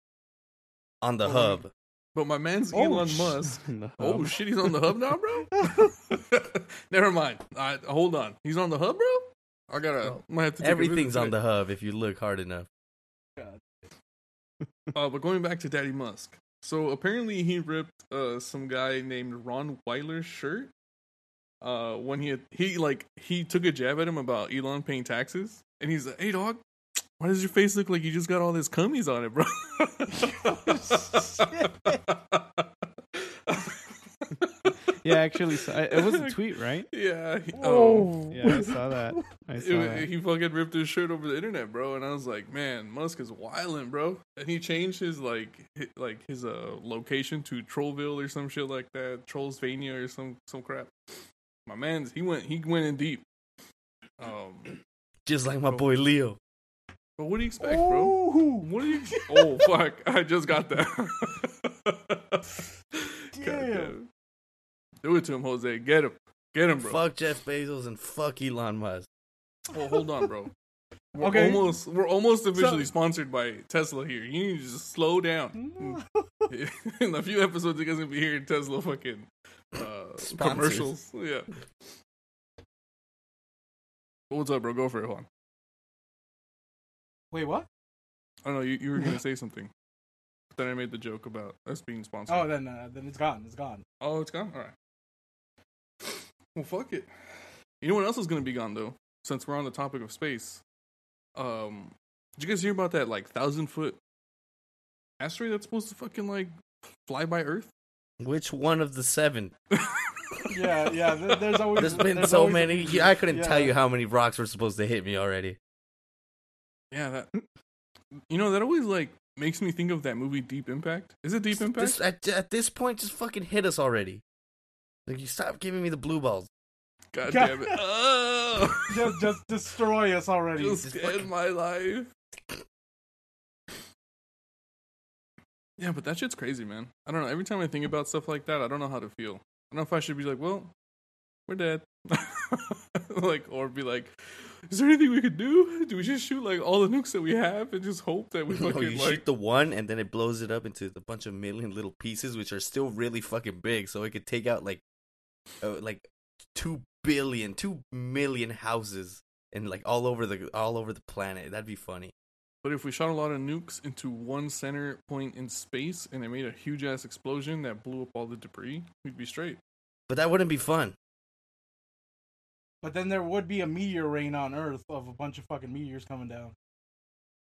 on the Oh, hub. But my man's Oh, Elon sh- Musk. <laughs> Oh shit, he's on the hub now, bro. <laughs> Never mind. All right, hold on. He's on the hub, bro. I gotta. might have to take a visit Everything's on the hub if you look hard enough. <laughs> Uh, but going back to Daddy Musk. So apparently he ripped uh, some guy named Ron Weiler's shirt. Uh, when he had, he like he took a jab at him about Elon paying taxes, and he's like, "Hey dog, <tsk> why does your face look like you just got all this cummies on it, bro?" <laughs> <laughs> yeah, actually, so, it was a tweet, right? Yeah. he- Oh. Yeah, I saw that. <laughs> I saw It, that. he fucking ripped his shirt over the internet, bro, and I was like, "Man, Musk is wildin', bro." And he changed his like, hi like his uh location to Trollville or some shit like that, Trollsvania or some some crap. My man's he went he went in deep. Um, Just like my boy Leo. but what do you expect, bro? Oh, What do you? Oh <laughs> fuck! I just got that. <laughs> God Damn. Damn. Do it to him, Jose. Get him. Get him, bro. Fuck Jeff Bezos and fuck Elon Musk. Well, hold on, bro. <laughs> We're Okay. almost we're almost officially So- sponsored by Tesla here. You need to just slow down. <laughs> In a few episodes, you guys gonna be hearing Tesla fucking uh, commercials. Yeah. What's up, bro? Go for it, Juan. Wait, what? I don't know. You, you were gonna <laughs> say something. But then I made the joke about us being sponsored. Oh, then uh, then it's gone. It's gone. Oh, it's gone. All right. Well, fuck it. You know what else is gonna be gone though? Since we're on the topic of space, um, did you guys hear about that like thousand foot asteroid that's supposed to fucking like fly by Earth? Which one of the seven? <laughs> Yeah, yeah. there- There's always There's been there's so always- many. I couldn't tell you how many rocks were supposed to hit me already. Yeah, that. You know that always like makes me think of that movie Deep Impact. Is it Deep Impact? This, at, at this point, just fucking hit us already. Like you stop giving me the blue balls. God God. damn it! Oh, <laughs> Just just destroy us already. just end my life. Yeah, but that shit's crazy, man. I don't know. Every time I think about stuff like that, I don't know how to feel. I don't know if I should be like, well, we're dead. <laughs> like, or be like, is there anything we could do? Do we just shoot like all the nukes that we have and just hope that we No, fucking you like. shoot the one, and then it blows it up into a bunch of million little pieces, which are still really fucking big. So it could take out like, uh, like two billion, two million houses, and like all over the all over the planet. That'd be funny. But if we shot a lot of nukes into one center point in space and it made a huge ass explosion that blew up all the debris, we'd be straight. But that wouldn't be fun. But then there would be a meteor rain on Earth of a bunch of fucking meteors coming down.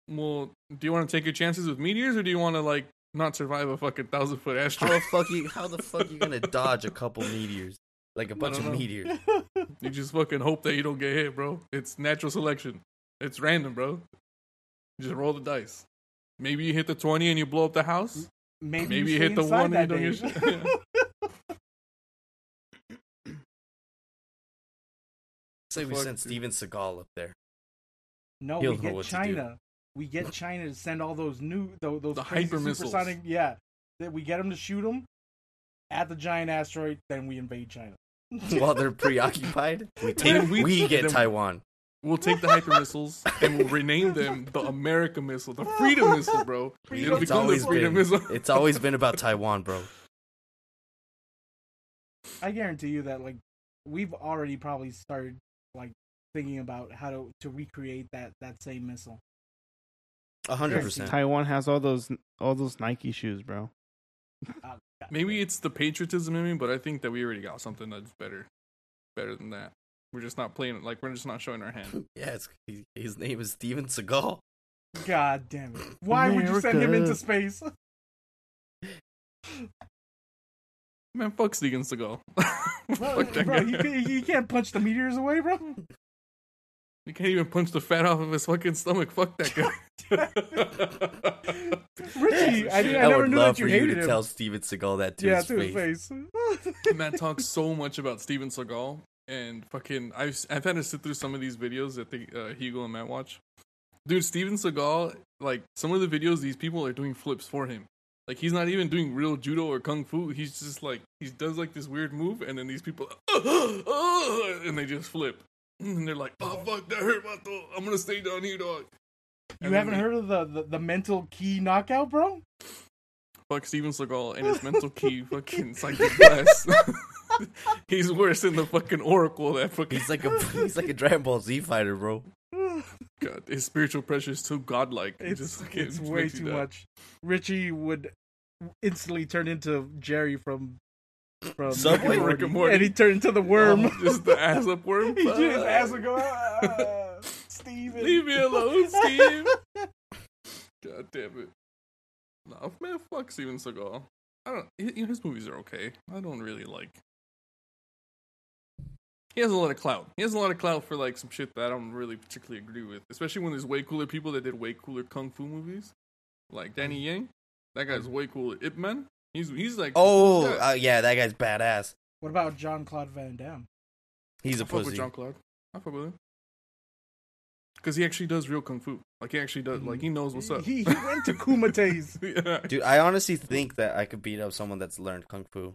Well, do you want to take your chances with meteors or do you want to like not survive a fucking thousand foot How the asteroid? fuck you? How the fuck you gonna dodge a couple meteors? Like a <laughs> bunch of don't know. meteors. you just fucking hope that you don't get hit, bro. It's natural selection. It's random, bro. Just roll the dice. Maybe you hit the 20 and you blow up the house. Maybe, Maybe you stay hit the one and you day. don't get <laughs> Say we sent dude. Steven Seagal up there. no, He'll we know get what to do. China. We get China to send all those new those, those The crazy hyper missiles. supersonic. Yeah, that we get them to shoot them at the giant asteroid. Then we invade China. <laughs> While they're preoccupied, <laughs> we take we- we get then- Taiwan. We'll take the hyper missiles and we'll rename them the America missile, the Freedom missile, bro. Freedom It's become the always Freedom been. missile. It's always been about Taiwan, bro. I guarantee you that like we've already probably started like thinking about how to to recreate that that same missile. A hundred percent. Taiwan has all those all those Nike shoes, bro. Maybe it's the patriotism in me, but I think that we already got something that's better, better than that. We're just not playing it like we're just not showing our hand. <laughs> Yeah, it's, he, his name is Steven Seagal. God damn it! <laughs> Why would you send him into space? <laughs> Man, fuck Steven Seagal. Bro, fuck that bro guy. he, can- he can't punch the meteors away, bro. You can't even punch the fat off of his fucking stomach. Fuck that guy. <laughs> Richie, I, didn't, I, I never would knew love that you for you hated to him. tell Steven Seagal that to yeah, his to face. his face. Matt talks so much about Steven Seagal, and fucking, I've I've had to sit through some of these videos that the uh, Hugel and Matt watch. Dude, Steven Seagal, like some of the videos, these people are doing flips for him. Like he's not even doing real judo or kung fu. He's just like he does like this weird move, and then these people, <gasps> and they just flip, and they're like, "Oh fuck, that hurt my throat. I'm gonna stay down here, dog." You haven't they- heard of the, the, the mental key knockout, bro? Fuck Steven Seagal and his mental <laughs> key fucking psychic blast. <laughs> he's worse than the fucking Oracle that fucking He's like a <laughs> he's like a Dragon Ball Z fighter, bro. God, his spiritual pressure is too godlike. It's, just, it's it way too die. much. Richie would instantly turn into Jerry from from Subway? Rick and Morty. and he turned into the worm. Oh, just the ass up worm. he just his Fuck. ass would go, ah, Steven. Leave me alone, <laughs> Steve. God damn it. No, man, fuck Steven Seagal. I don't. You know, his movies are okay. I don't really like. He has a lot of clout. He has a lot of clout for like some shit that I don't really particularly agree with. Especially when there's way cooler people that did way cooler kung fu movies, like Donnie Yen. That guy's way cooler. Ip Man. He's he's like Oh, yeah. uh, yeah, that guy's badass. What about Jean-Claude Van Damme? He's I a fuck with pussy. John Claude. I fuck with him. Because he actually does real kung fu. Like he actually does. Like he knows what's up. He, he went to Kumite's. <laughs> <laughs> yeah. Dude, I honestly think that I could beat up someone that's learned kung fu.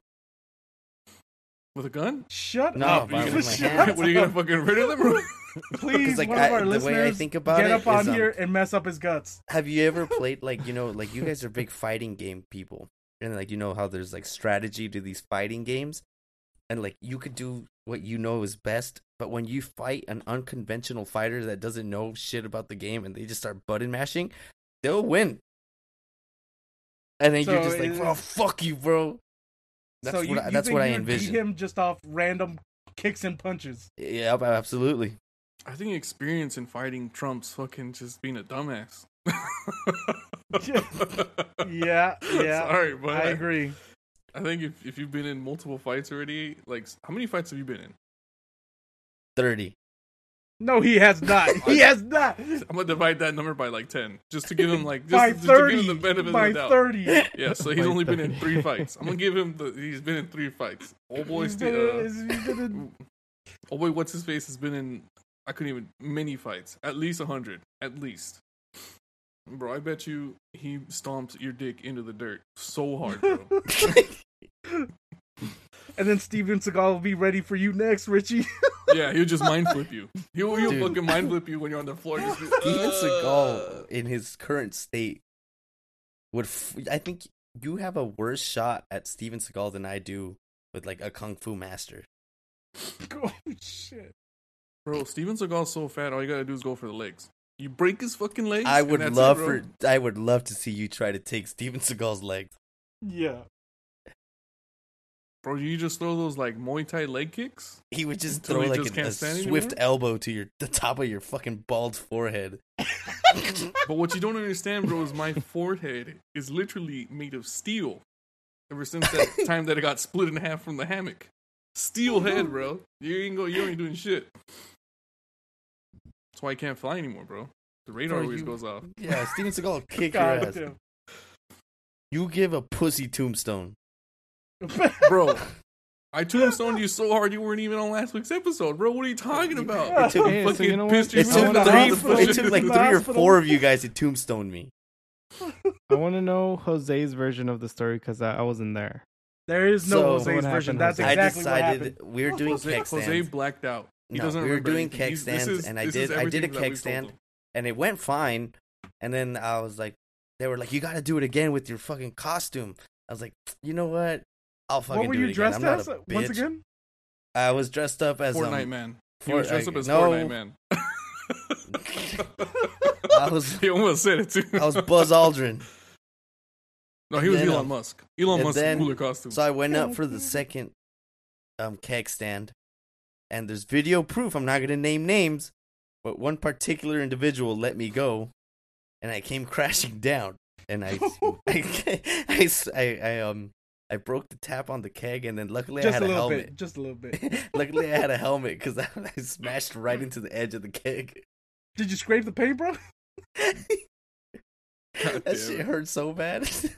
With a gun? Shut No, up! but with Shut what are you gonna fucking rid of them? <laughs> Please, like, one I- of our the way I think about it. get it up on is, um, here and mess up his guts. Have you ever played like you know like you guys are big fighting game people and like you know how there's like strategy to these fighting games and like you could do what you know is best but when you fight an unconventional fighter that doesn't know shit about the game and they just start button mashing they'll win and then you're just like it- bro fuck you bro that's so what you, I, you that's what I you would beat envision him just off random kicks and punches. yeah absolutely I think experience in fighting trumps fucking just being a dumbass. <laughs> <laughs> Yeah, yeah. Sorry, but I agree. I think if, if you've been in multiple fights already, like how many fights have you been in? 30 No, he has not. <laughs> He has not. I'm gonna divide that number by like ten, just to give him like just, By just to give thirty. him the benefit By of the doubt. thirty. Yeah, so he's By only been in three <laughs> fights. I'm gonna give him the. He's been in three fights. Old boy, He's Ste- been- uh, he's been in- <laughs> old boy, what's his face has been in. I couldn't even many fights. At least a hundred. At least. Bro, I bet you he stomps your dick into the dirt so hard, bro. And then Steven Seagal will be ready for you next, Richie. <laughs> yeah, he'll just mind flip you. He'll, he'll Dude. fucking mind flip you when you're on the floor. Just be, Steven "Uh." Seagal in his current state would f- I think you have a worse shot at Steven Seagal than I do with like a kung fu master. <laughs> oh shit. Bro, Steven Seagal's so fat. All you gotta do is go for the legs. You break his fucking legs. I and would that's it, love bro. for I would love to see you try to take Steven Seagal's legs. Yeah. Bro, you just throw those like Muay Thai leg kicks. He would just throw like just a, a swift anymore? elbow to your the top of your fucking bald forehead. <laughs> But what you don't understand, bro, is my forehead is literally made of steel. Ever since that <laughs> time that it got split in half from the hammock, steel head, bro. You ain't go. You ain't doing shit. That's why I can't fly anymore, bro. The radar Bro, always you- goes off. Yeah, Steven Seagal will <laughs> kick God your ass. damn. You give a pussy tombstone. <laughs> bro. I tombstoned you so hard you weren't even on last week's episode, bro. What are you talking about? It took, Hey, <laughs> so Fucking you know it took off in the the three, it took like three or four of you guys to tombstone me. <laughs> I want to know Jose's version of the story because I, I wasn't there. There is no So- Jose's What version. happened, That's Jose? exactly I what happened. decided we're doing Jose, keg Jose stands. blacked out. He No, doesn't we were doing anything. keg stands, is- and I did- I did a everything keg stand. and it went fine. And then I was like, they were like, you got to do it again with your fucking costume. I was like, you know what? I'll fucking What were do you it again. dressed I'm not as? a Once again? I was dressed up as Fortnite um, man. He For- was dressed I- up as no. Fortnite man. <laughs> I was <laughs> he almost said it too. I was Buzz Aldrin. <laughs> no, he was then, Elon um, Musk. Elon and Musk's then- cooler costume. So I went up for the second um keg stand, and there's video proof. I'm not gonna name names, but one particular individual let me go, and I came crashing down, and I I, I, I, I um I broke the tap on the keg, and then luckily I had a a, little helmet. bit. Just a little bit. <laughs> luckily I had a helmet because <laughs> I, I smashed right into the edge of the keg. Did you scrape the paint, bro? <laughs> That shit hurt so bad. So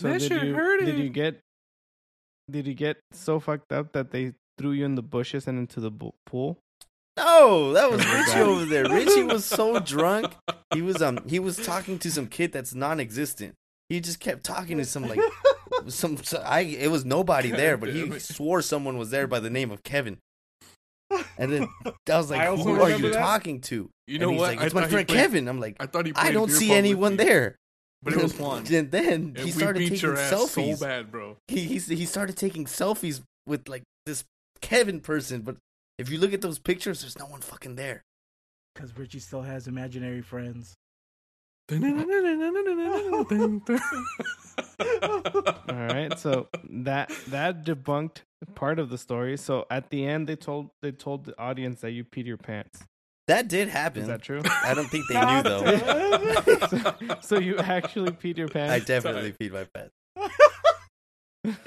That did shit you hurt did you get did you get so fucked up that they threw you in the bushes and into the bu- pool? No, that was Richie over there. Richie was so drunk. He was um he was talking to some kid that's non-existent. He just kept talking to some like <laughs> some, so I it was nobody there, but he swore someone was there by the name of Kevin. And then <laughs> I was like, I "Who are you that. talking to?" You and know he's what? like, I "It's my friend played- Kevin." I'm like, I thought he. "I don't see anyone there." but it was Juan. <laughs> And then And he we started taking selfies. so bad, bro. he he he started taking selfies with like this Kevin person, but if you look at those pictures, there's no one fucking there. Because Richie still has imaginary friends. All right, so that that debunked part of the story. So at the end, they told they told the audience that you peed your pants. That did happen. Is that true? I don't think they knew though. <laughs> so, so you actually peed your pants. I definitely peed my pants. <laughs>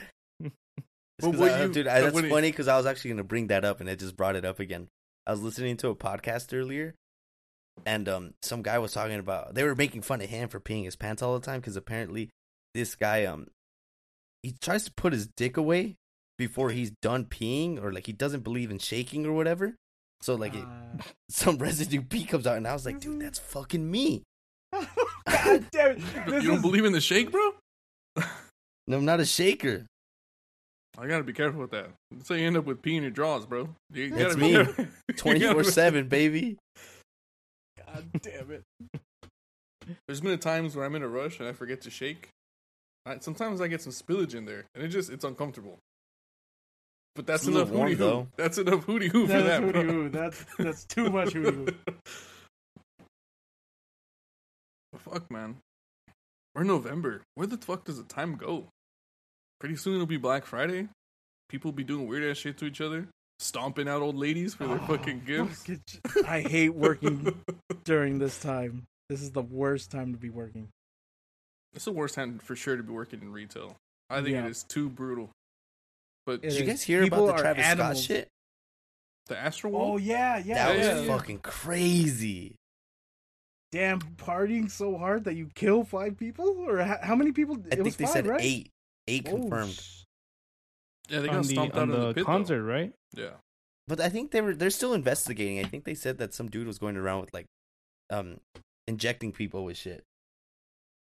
It's But 'cause what I- you- dude, I, that's what do you- funny because I was actually gonna bring that up and it just brought it up again. I was listening to a podcast earlier, and um, some guy was talking about they were making fun of him for peeing his pants all the time because apparently this guy um he tries to put his dick away before he's done peeing or like he doesn't believe in shaking or whatever. So like it, Uh, <laughs> some residue pee comes out and I was like, dude, that's fucking me. God <laughs> damn it. This you don't is- believe in the shake, bro? No, I'm not a shaker. I gotta be careful with that. So you end up with pee in your drawers, bro. You That's gotta be me. careful. <laughs> You Twenty gotta four be- seven, baby. God damn it. There's been times where I'm in a rush and I forget to shake. I, sometimes I get some spillage in there, and it just it's uncomfortable. But that's It's enough warm, hootie hoo. That's enough hootie hoo for that, hootie bro. hoo. That's that's too much hootie hoo. <laughs> Fuck, man. We're November. Where the fuck does the time go? Pretty soon it'll be Black Friday. People be doing weird ass shit to each other, stomping out old ladies for their fucking oh, gifts. Fuck. I hate working during this time. This is the worst time to be working. It's the worst time for sure to be working in retail. I think Yeah. it is too brutal. But It Did you guys hear about the are Travis Scott shit? the Astro Oh yeah, yeah. that was yeah, yeah. fucking crazy. Damn, partying so hard that you kill five people, or how, how many people? I it was think they five, said right? eight. Eight Oh, confirmed. sh- yeah, they got on the, stomped out on the, the pit, concert, right? Yeah, But I think they were they're still investigating. I think they said that some dude was going around with like um injecting people with shit.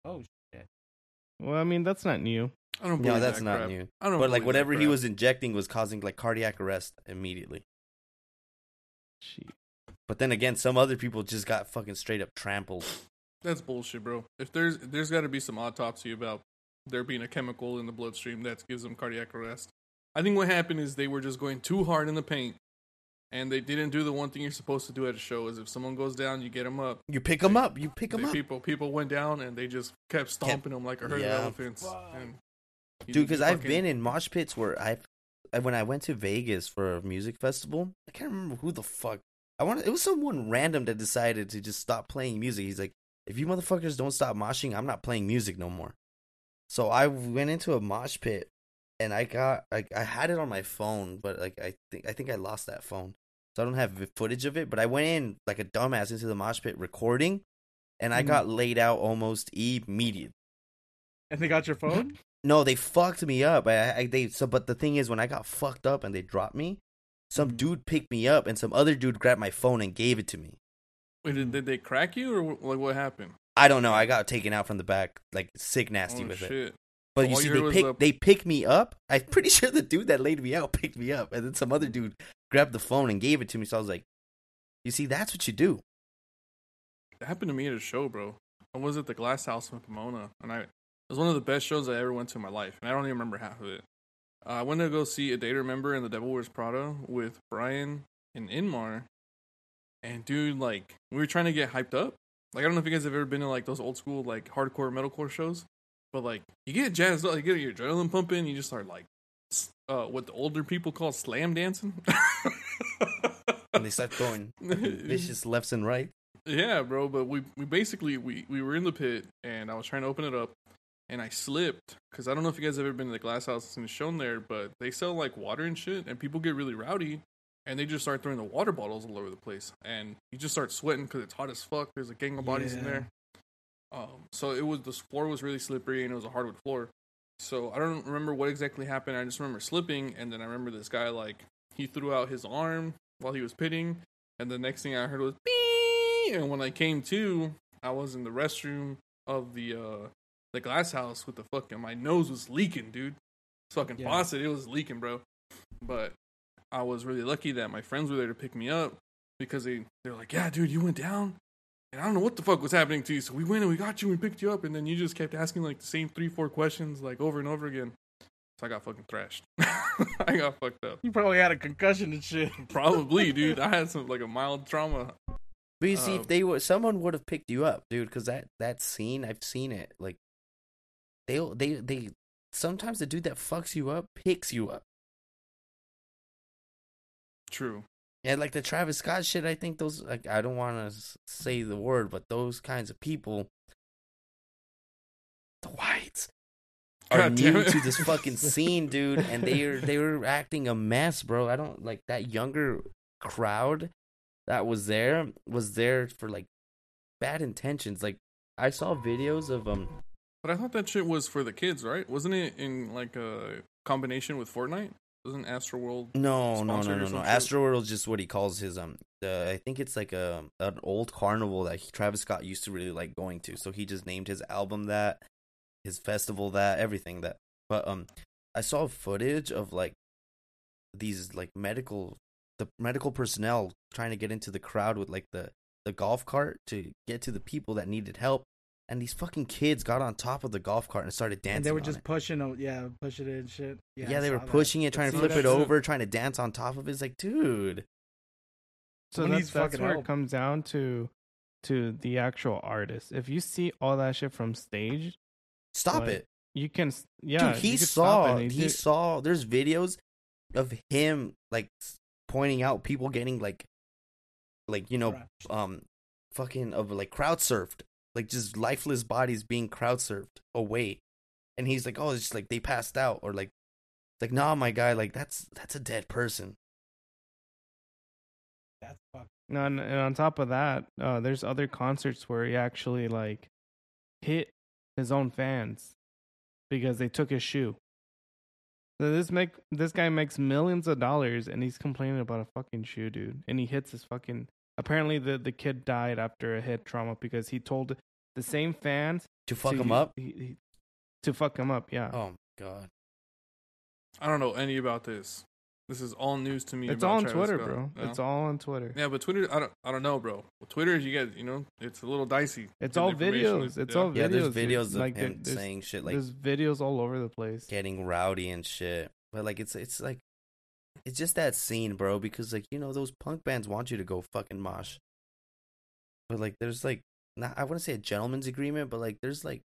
Oh shit. Well, I mean that's not new. I don't. No, that's that not crap. new. I don't. But like whatever he was injecting was causing like cardiac arrest immediately. Shit. But then again, some other people just got fucking straight up trampled. That's bullshit, bro. If there's there's got to be some autopsy about there being a chemical in the bloodstream that gives them cardiac arrest. I think what happened is they were just going too hard in the paint, and they didn't do the one thing you're supposed to do at a show: is if someone goes down, you get them up. You pick them up. You pick them up, People people went down and they just kept stomping them like a herd Yeah. of elephants. Fuck. And dude. Because I've fucking- been in mosh pits where I've I- when I went to Vegas for a music festival. I can't remember who the fuck. I want. It was someone random that decided to just stop playing music. He's like, if you motherfuckers don't stop moshing, I'm not playing music no more. So I went into a mosh pit, and I got like I had it on my phone, but like I think I think I lost that phone, so I don't have footage of it. But I went in like a dumbass into the mosh pit recording, and I Mhm. got laid out almost immediately. And they got your phone? <laughs> No, they fucked me up. I, I they so, but the thing is, when I got fucked up and they dropped me, some Mhm. dude picked me up and some other dude grabbed my phone and gave it to me. Wait, did, did they crack you or like what happened? I don't know. I got taken out from the back, like sick nasty oh with it. But you all see, they pick a- they picked me up. I'm pretty <laughs> sure the dude that laid me out picked me up, and then some other dude grabbed the phone and gave it to me. So I was like, "You see, that's what you do." It happened to me at a show, bro. I was at the Glass House in Pomona, and I it was one of the best shows I ever went to in my life, and I don't even remember half of it. Uh, I went to go see A Day to Remember and The Devil Wears Prada with Brian and Inmar, and dude, like we were trying to get hyped up. Like I don't know if you guys have ever been to like those old school like hardcore metalcore shows, but like you get jazzed up, you get your adrenaline pumping, you just start like uh, what the older people call slam dancing. <laughs> And they start throwing <laughs> vicious lefts and right. Yeah, bro. But we we basically we we were in the pit, and I was trying to open it up, and I slipped because I don't know if you guys have ever been to the glass house and shown there, but they sell like water and shit, and people get really rowdy, and they just start throwing the water bottles all over the place, and you just start sweating because it's hot as fuck. There's a gang of bodies in there. Um, so it was the floor was really slippery and it was a hardwood floor. So I don't remember what exactly happened. I just remember slipping, and then I remember this guy like he threw out his arm while he was pitting, and the next thing I heard was beep. And when I came to, I was in the restroom of the uh the glass house with the fucking my nose was leaking, dude. Fucking Yeah. faucet, it was leaking, bro. But I was really lucky that my friends were there to pick me up because they they're like, yeah, dude, you went down. And I don't know what the fuck was happening to you. So we went and we got you and picked you up, and then you just kept asking like the same three, four questions like over and over again. So I got fucking thrashed. <laughs> I got fucked up. You probably had a concussion and shit. <laughs> Probably, dude. I had some like a mild trauma. But you see, Um, if they were, someone would have picked you up, dude. Because that that scene, I've seen it. Like they they they sometimes the dude that fucks you up picks you up. True. Yeah, like the Travis Scott shit. I think those. Like, I don't want to say the word, but those kinds of people, the whites, are God new to this fucking <laughs> scene, dude. And they are they were acting a mess, bro. I don't like that younger crowd that was there was there for like bad intentions. Like I saw videos of um But I thought that shit was for the kids, right? Wasn't it in like a combination with Fortnite? Wasn't Astroworld? No, no, no, no, no. shit? Astroworld is just what he calls his um. The, I think it's like a an old carnival that he, Travis Scott used to really like going to. So he just named his album that, his festival that, everything that. But um, I saw footage of like these like medical the medical personnel trying to get into the crowd with like the the golf cart to get to the people that needed help and these fucking kids got on top of the golf cart and started dancing and they were on just it. pushing it, yeah, pushing it and shit. Yeah, yeah, they were saw that. pushing it trying to flip it over trying to dance on top of it it's like dude So Someone that's, that's fucking where help. it comes down to to the actual artist. If you see all that shit from stage, stop Like, it you can yeah. dude he you could stop saw it. he did- saw there's videos of him like pointing out people getting like like you know Crushed. um fucking of like crowd surfed like just lifeless bodies being crowd surfed away and he's like oh it's just like they passed out or like like nah my guy like that's that's a dead person That's fuck. No, and, and on top of that, uh, there's other concerts where he actually like hit his own fans because they took his shoe. So this make this guy makes millions of dollars and he's complaining about a fucking shoe, dude. And he hits his fucking. Apparently, the the kid died after a head trauma because he told the same fans to fuck to- him up he- he- to fuck him up. Yeah, oh god I don't know any about this. This is all news to me. it's about all on Travis Twitter, Scott, bro. you know? It's all on Twitter. Yeah, but Twitter, I don't, I don't know, bro. With Twitter, you guys, you know, it's a little dicey. It's all videos. is- It's yeah. all yeah there's videos, dude. of Like, him saying shit like There's videos all over the place. getting rowdy and shit but like it's it's like it's just that scene bro because like you know those punk bands want you to go fucking mosh but like there's like not i wouldn't say a gentleman's agreement but like there's like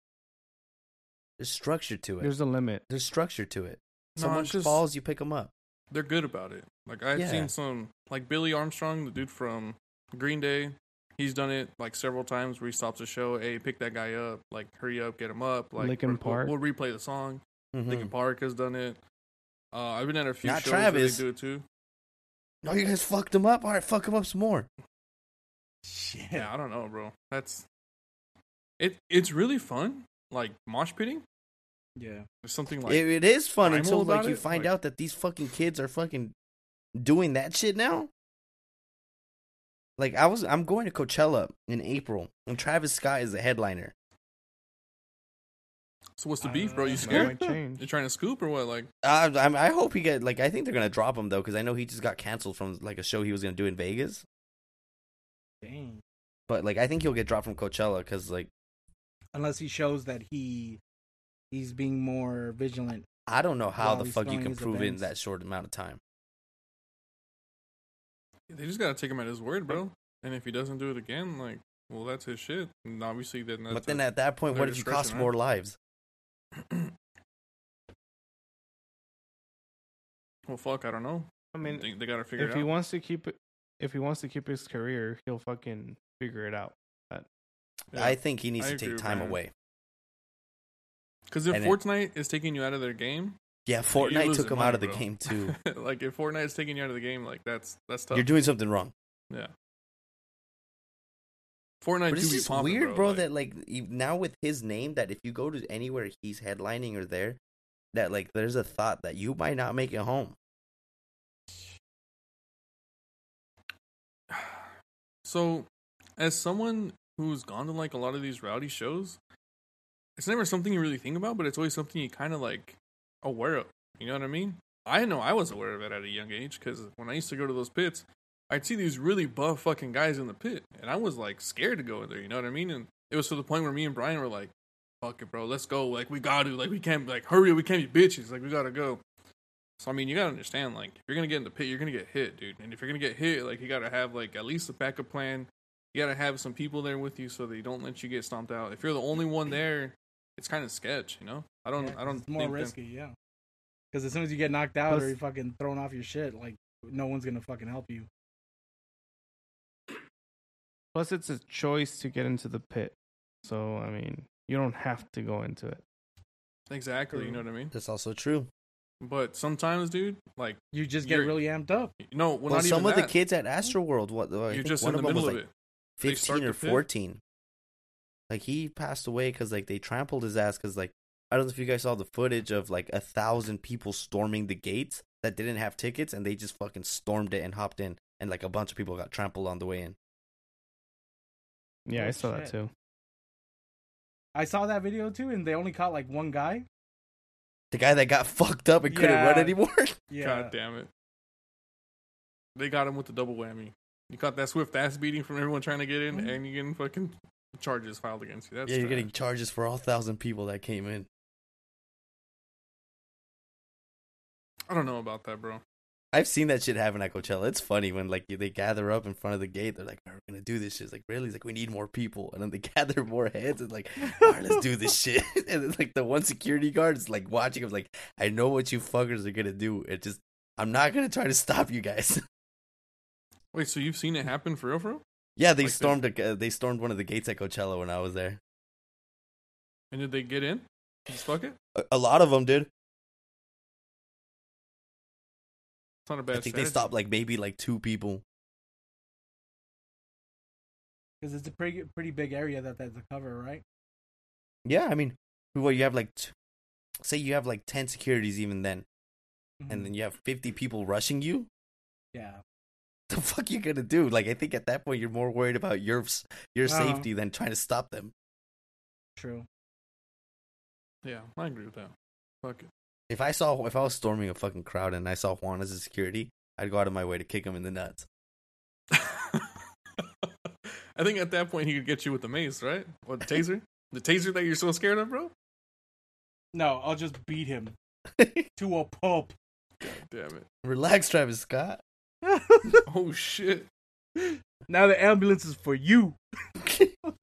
there's structure to it There's a limit. there's structure to it No, someone just- falls you pick them up They're good about it. Like I've Yeah. seen some, like Billy Armstrong, the dude from Green Day. He's done it like several times where he stops a show. Hey, pick that guy up. Like, hurry up, get him up. Like, Linkin we'll- Park. We'll, replay the song. Mhm. Linkin Park has done it. Uh, I've been at a few Not shows Travis. where they do it too. oh you guys fucked him up all right fuck him up some more Shit. Yeah, I don't know, bro. That's it. It's really fun. Like mosh pitting. Yeah. There's something like it, it is fun until like you it, find like- out that these fucking kids are fucking doing that shit now. Like I was, I'm going to Coachella in April, and Travis Scott is the headliner. So what's the I beef, bro? You That That scared? might <laughs> change. You trying to scoop or what? Like, Uh, I'm, I hope he get like. I think they're gonna drop him though, because I know he just got canceled from like a show he was gonna do in Vegas. Dang. But like, I think he'll get dropped from Coachella because like Unless he shows that he he's being more vigilant. I don't know how the fuck you can his prove it in that short amount of time. they just gotta take him at his word, bro. And if he doesn't do it again, like, well, that's his shit. And obviously, then that's but then at that point, what if you cost discretion, more lives? Well, fuck, I don't know. I mean, they, they gotta figure if it he out. wants to keep it, if he wants to keep his career, he'll fucking figure it out. I think he needs I to agree take time Brandon. away. Because if and Fortnite is taking you out of their game, Yeah, you're Fortnite took him money, out of the bro. game too. <laughs> like if Fortnite is taking you out of the game, like that's that's tough. You're doing something wrong. yeah. Fortnite But do it's just weird, bro, like- that like now with his name, that if you go to anywhere he's headlining or there, that like there's a thought that you might not make it home. <sighs> So, as someone who's gone to like a lot of these rowdy shows, it's never something you really think about, but it's always something you kind of like aware of. You know what I mean? I know I was aware of it at a young age because when I used to go to those pits, I'd see these really buff fucking guys in the pit, and I was like scared to go in there. You know what I mean? And it was to the point where me and Brian were like, "Fuck it, bro, let's go. Like we gotta, like we can't, like hurry, up, we can't be bitches. Like we gotta go." So I mean, you gotta understand, like if you're gonna get in the pit, you're gonna get hit, dude. And if you're gonna get hit, like you gotta have like at least a backup plan. You gotta have some people there with you so they don't let you get stomped out. If you're the only one there, it's kind of sketch, you know. I don't, Yeah, I don't It's more think that- risky, yeah. Because as soon as you get knocked out or you're fucking thrown off your shit, like no one's gonna fucking help you. Plus, it's a choice to get into the pit. So I mean, you don't have to go into it. exactly. You know what I mean? That's also true. But sometimes, dude, like You just get You're- really amped up. no, well, Well, not some even of the that. kids at Astroworld, what I You're think just one in the of them was middle like of it. They start fifteen or the pit. fourteen. Like he passed away because like they trampled his ass because like I don't know if you guys saw the footage of like a thousand people storming the gates that didn't have tickets and they just fucking stormed it and hopped in and like a bunch of people got trampled on the way in. Yeah, Oh, I saw that too. I saw that video too, and they only caught like one guy. The guy that got <laughs> fucked up and couldn't run anymore. <laughs> Yeah. God damn it. They got him with the double whammy. You caught that swift ass beating from everyone trying to get in, Mhm. and you're getting fucking charges filed against you. That's yeah, you're getting charges for all thousand people that came in. I don't know about that, bro. I've seen that shit happen at Coachella. It's funny when like they gather up in front of the gate. They're like, "All right, "We're gonna do this shit." It's like, really? It's like we need more people, and then they <laughs> gather more heads and like, "All right, let's do this <laughs> shit." <laughs> and it's like the one security guard is like watching. him, like, I know what you fuckers are gonna do. It just, I'm not gonna try to stop you guys. Wait, so you've seen it happen for real, for real? yeah, they Like stormed. A, uh, they stormed one of the gates at Coachella when I was there. And did they get in? Just fuck it? A, a lot of them did. It's not a bad I think they strategy. stopped like maybe like two people. Because it's a pretty pretty big area that that's a cover, right? Yeah, I mean, well, you have like, t- say you have like ten securities even then, Mhm. and then you have fifty people rushing you. yeah. the fuck you gonna do? Like, I think at that point you're more worried about your your Uh-huh. safety than trying to stop them. True. Yeah, I agree with that. Fuck it. If I saw if I was storming a fucking crowd and I saw Juan as a security, I'd go out of my way to kick him in the nuts. <laughs> I think at that point he could get you with the mace, right? Or the taser? the taser that you're so scared of, bro? No, I'll just beat him <laughs> to a pulp. God damn it. Relax, Travis Scott. <laughs> Oh shit. now the ambulance is for you.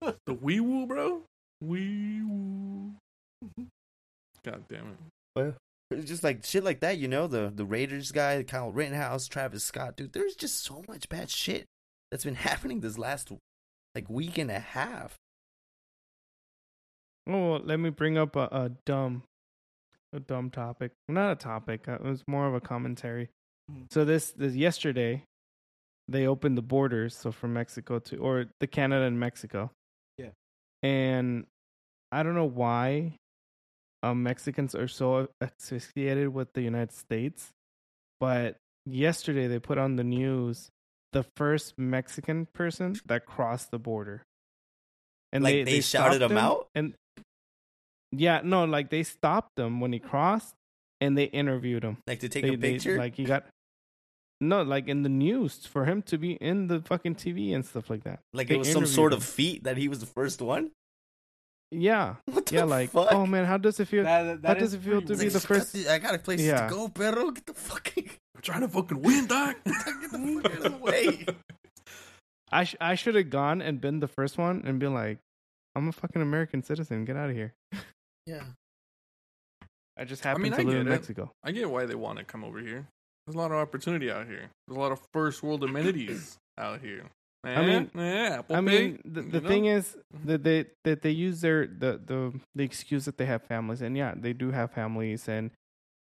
The wee woo, bro? Wee woo. God damn it. It's just like shit like that, you know. The the Raiders guy, Kyle Rittenhouse, Travis Scott, dude. There's just so much bad shit that's been <laughs> happening this last like week and a half. Oh, well, let me bring up a, a dumb, a dumb topic. Not a topic. uh, It was more of a commentary. Mm. So this, this yesterday, they opened the borders, so from Mexico to or the Canada and Mexico. Yeah. And I don't know why, um, Mexicans are so associated with the United States, but yesterday they put on the news the first Mexican person that crossed the border. And Like, they shouted stopped him out? And yeah, no, like they stopped him when he crossed, and they interviewed him. Like to take They- a they- picture. like he got no, like in the news for him to be in the fucking TV and stuff like that. Like they it was some sort him. of feat that he was the first one. Yeah, <laughs> What the yeah, like fuck? oh man, how does it feel? That, that, How does is it feel to be weird. the first- I got places Yeah. to go, pero get the fuck, get I'm trying to fucking win, doc. <laughs> the fuck out of the way. I sh- I should have gone and been the first one and been like, I'm a fucking American citizen. Get out of here. <laughs> Yeah. I just happened mean, to I live get in it. Mexico. I get why they want to come over here. There's a lot of opportunity out here. There's a lot of first world amenities out here. I mean- yeah, Apple I Pay, mean, the, the know? thing is that they that they use their the the the excuse that they have families, and yeah, they do have families and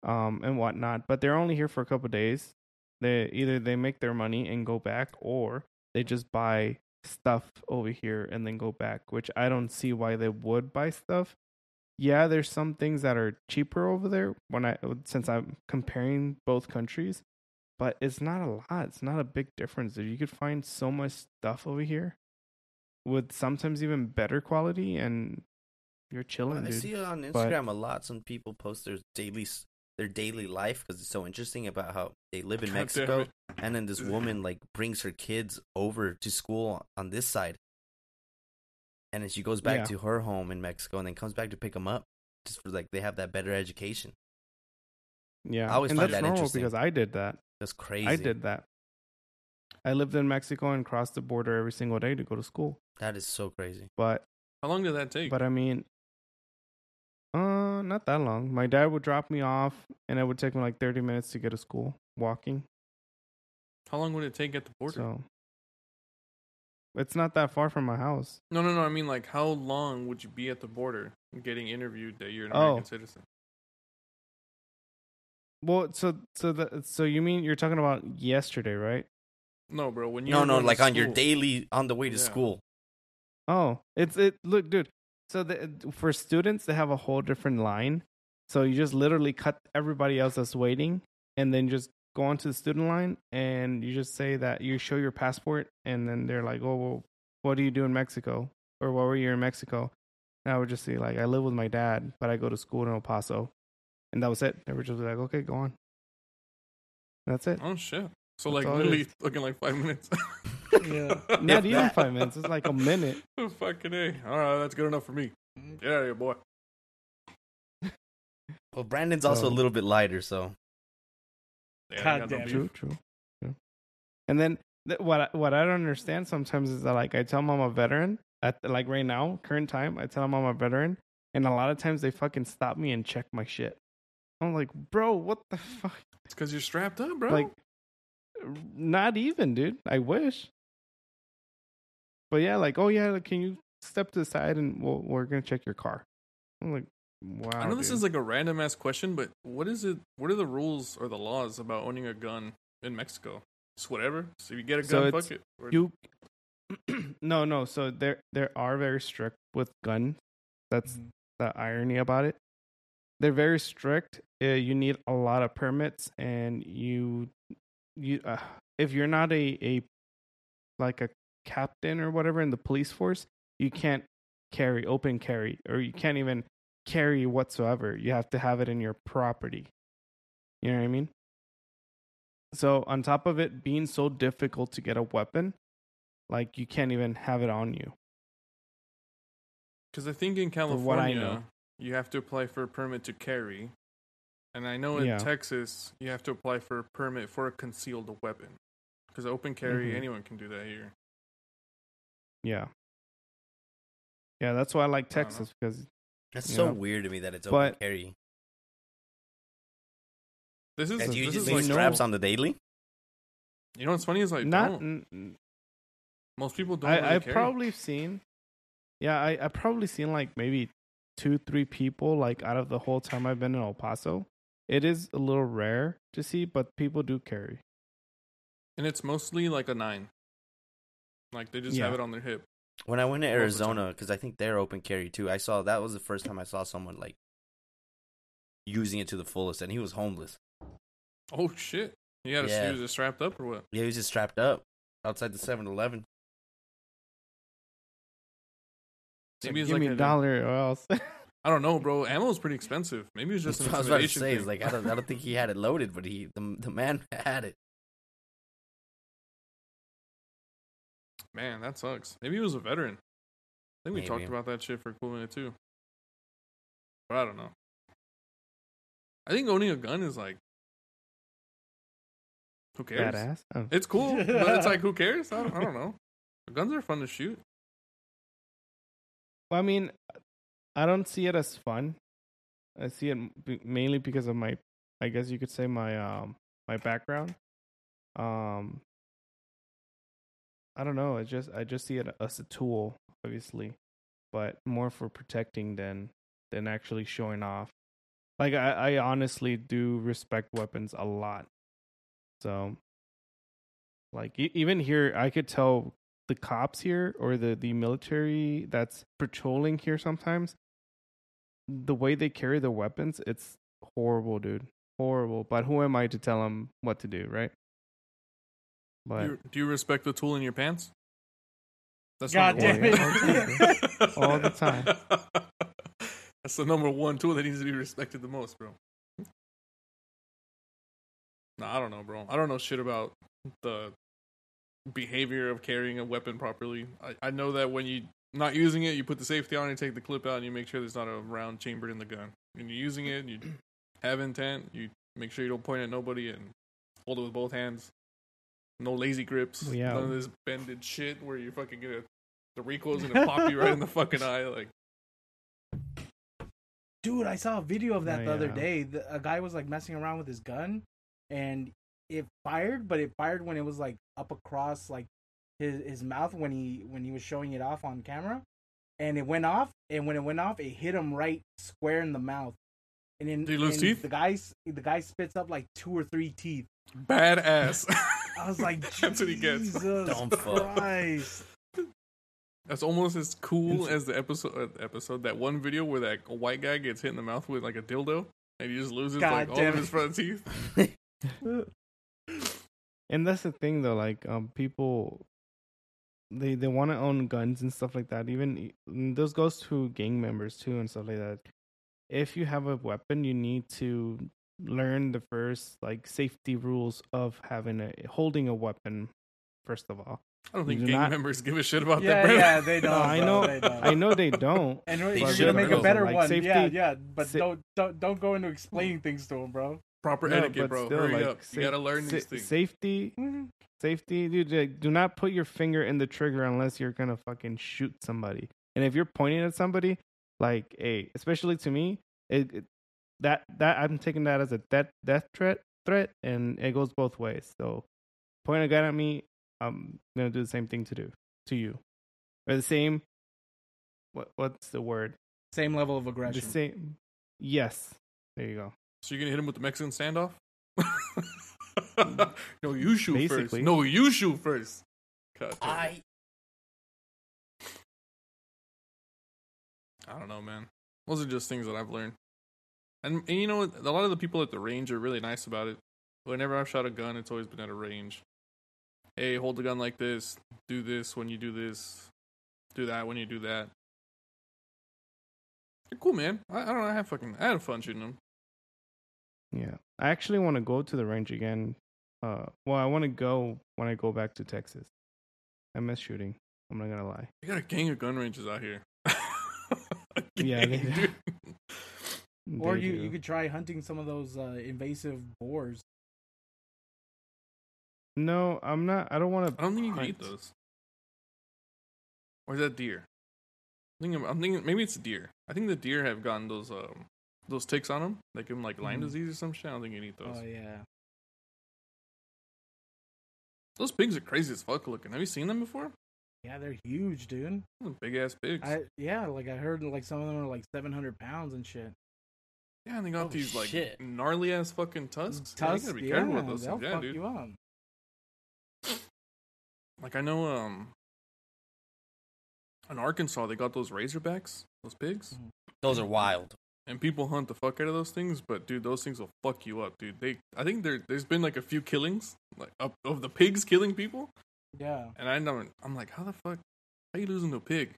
um and whatnot, but they're only here for a couple of days. They either they make their money and go back, or they just buy stuff over here and then go back. Which I don't see why they would buy stuff. Yeah, there's some things that are cheaper over there when I since I'm comparing both countries, but it's not a lot. It's not a big difference. You could find so much stuff over here with sometimes even better quality, and you're chilling, I see it on But- Instagram a lot. Some people post their daily their daily life because it's so interesting about how they live in <laughs> Mexico, and then this woman like brings her kids over to school on this side, and then she goes back Yeah. to her home in Mexico, and then comes back to pick them up, just for like they have that better education. Yeah, I always and find that's that normal interesting. because I did that. That's crazy. I did that. I lived in Mexico and crossed the border every single day to go to school. That is so crazy. But How long did that take? but I mean, uh, not that long. My dad would drop me off, and it would take me like thirty minutes to get to school walking. How long would it take at the border? So it's not that far from my house. No, no, no. I mean, like, how long would you be at the border getting interviewed that you're an Oh. American citizen? Well, so so the so you mean you're talking about yesterday, right? No, bro. When you No, no, like on your daily on the way to Yeah. school. Oh, it's it. Look, dude. So the, for students, they have a whole different line. So you just literally cut everybody else that's waiting, and then just go onto the student line, and you just say that you show your passport, and then they're like, "Oh, well, what do you do in Mexico?" Or "What were you in Mexico?" And I would just say like, "I live with my dad, but I go to school in El Paso." And that was it. They were just like, okay, go on. That's it. Oh shit! So That's like all literally <laughs> looking like five minutes. <laughs> Yeah. <laughs> Not even five minutes. It's like a minute. Fucking a. All right, that's good enough for me. Mm-hmm. Get out of here, boy. Well, Brandon's also a um, little bit lighter, so Yeah, God got no damn it. True, true, true. And then th- what I, what I don't understand sometimes is that like I tell them I'm a veteran at like right now, current time, I tell them I'm a veteran, and a lot of times they fucking stop me and check my shit. I'm like, bro, what the fuck? It's because you're strapped up, bro. Like, not even, dude. I wish. But yeah, like, oh yeah, like, can you step to the side and we'll, we're gonna check your car? I'm like, wow. I know this dude. is like a random ass question, but what is it? What are the rules or the laws about owning a gun in Mexico? Just whatever. So if you get a gun, it's- fuck it. Or- you. <clears throat> no, no. So there there are very strict with guns. That's Mhm. the irony about it. They're very strict. Uh, you need a lot of permits, and you you uh, if you're not a a like a captain or whatever in the police force, you can't carry open carry, or you can't even carry whatsoever. You have to have it in your property. You know what I mean? So on top of it being so difficult to get a weapon, like you can't even have it on you. Because I think in California. You have to apply for a permit to carry. And I know in Yeah. Texas, you have to apply for a permit for a concealed weapon. Because open carry, Mhm. anyone can do that here. Yeah. Yeah, that's why I like I. Texas because that's so know? weird to me that it's But- open carry. This is, And do you this just is they like, know- straps on the daily? you know what's funny is like, not. don't. n- n- most people don't really I I've carry. probably seen. Yeah, I I probably seen like maybe two three people like out of the whole time I've been in El Paso. It is a little rare to see, but people do carry. And it's mostly like a nine. Like they just have it on their hip. When I went to Most of the time. Arizona, because I think they're open carry too, I saw that was the first time I saw someone like using it to the fullest, and he was homeless. Oh shit! He had to Yeah. use it strapped up or what? Yeah, he was just strapped up outside the 7-Eleven. Maybe it's Give like me a- dollar or else. <laughs> I don't know, bro. Ammo's pretty expensive. Maybe it's just an I was about to say. thing. Like I don't, I don't think he had it loaded, but he the the man <laughs> had it. Man, that sucks. Maybe he was a veteran. I think we talked about that shit for a cool minute too. But I don't know. I think owning a gun is like, who cares? Badass. Oh. It's cool, but it's like, who <laughs> cares? I don't, I don't know. Guns are fun to shoot. I mean, I don't see it as fun. I see it mainly because of my, I guess you could say my um my background. Um, I don't know. I just I just see it as a tool, obviously, but more for protecting than than actually showing off. Like I, I honestly do respect weapons a lot. So, like even here, I could tell the cops here or the the military that's patrolling here sometimes the way they carry their weapons it's horrible dude horrible but who am i to tell them what to do right but Do you, do you respect the tool in your pants? That's God number damn one. it. <laughs> All the time. <laughs> That's the number one tool that needs to be respected the most, bro. No, I don't know, bro. I don't know shit about the behavior of carrying a weapon properly. I, I know that when you not using it, you put the safety on, you take the clip out, and you make sure there's not a round chambered in the gun. When you're using it, you <clears throat> have intent. You make sure you don't point at nobody and hold it with both hands. No lazy grips. Well, yeah. None of this bended shit where you fucking get a the recoil's gonna pop you right in the fucking eye. Like, Dude, I saw a video of that Oh, the other day. The, a guy was like messing around with his gun, and it fired, but it fired when it was like up across like his his mouth when he when he was showing it off on camera, and it went off. And when it went off, it hit him right square in the mouth. And then Did he lose and teeth? The guys the guy spits up like two or three teeth. badass. <laughs> I was like, <laughs> That's what he gets. Jesus Dumb fuck. Christ. That's almost as cool as the episode. Uh, episode that one video where that white guy gets hit in the mouth with like a dildo, and he just loses God like all damn of his front teeth. <laughs> and that's the thing though like um people they they want to own guns and stuff like that even those goes to gang members too and stuff like that if you have a weapon, you need to learn the first like safety rules of having a holding a weapon. First of all, I don't think do gang not- members give a shit about yeah, that, bro. yeah, they <laughs> don't. No, I know- they don't. I know they don't. <laughs> And They you're should, gonna make a better Like, one. safety- yeah, yeah, but sa- don't don't don't go into explaining things to them, bro. Proper No, etiquette, bro. still, Hurry like, up. sa- you gotta learn sa- these things. Safety, mm-hmm. safety, dude. like, do not put your finger in the trigger unless you're gonna fucking shoot somebody. And if you're pointing at somebody, like, hey, especially to me, it, it that that I'm taking that as a death death threat threat, and it goes both ways. So, point a gun at me, I'm gonna do the same thing to do to you, or the same. What what's the word? Same level of aggression. The aggression. same. Yes, there you go. So you're gonna hit him with the Mexican standoff? <laughs> no, you shoot first. No, you shoot first. God. I I don't know, man. Those are just things that I've learned. And, and you know, a lot of the people at the range are really nice about it. Whenever I've shot a gun, it's always been at a range. Hey, hold the gun like this. Do this when you do this. Do that when you do that. They're cool, man. I, I don't know. I have fucking. I had fun shooting them. Yeah, I actually want to go to the range again. Uh, well, I want to go when I go back to Texas. I miss shooting. I'm not gonna lie. They got a gang of gun ranges out here. <laughs> Yeah, they gang, do. dude. or you do. you could try hunting some of those uh, invasive boars. No, I'm not. I don't want to. I don't think you can eat those. Or is that deer? I'm thinking, I'm thinking maybe it's a deer. I think the deer have gotten those um those ticks on them, that give them like Lyme Mhm. disease or some shit. I don't think you can eat those. Oh yeah. Those pigs are crazy as fuck looking. Have you seen them before? Yeah, they're huge, dude. Big ass pigs. I yeah, like I heard like some of them are like seven hundred pounds and shit. yeah, and they got Oh, these like shit. gnarly ass fucking tusks. Yeah, you gotta be yeah, careful with those they'll things. Yeah, fuck dude. you up. Like I know um in Arkansas they got those razorbacks, those pigs. those are wild. And people hunt the fuck out of those things, but dude, those things will fuck you up, dude. They, I think there, there's been like a few killings, like of, of the pigs killing people, Yeah. and I know, I'm like, how the fuck, how you losing to a pig?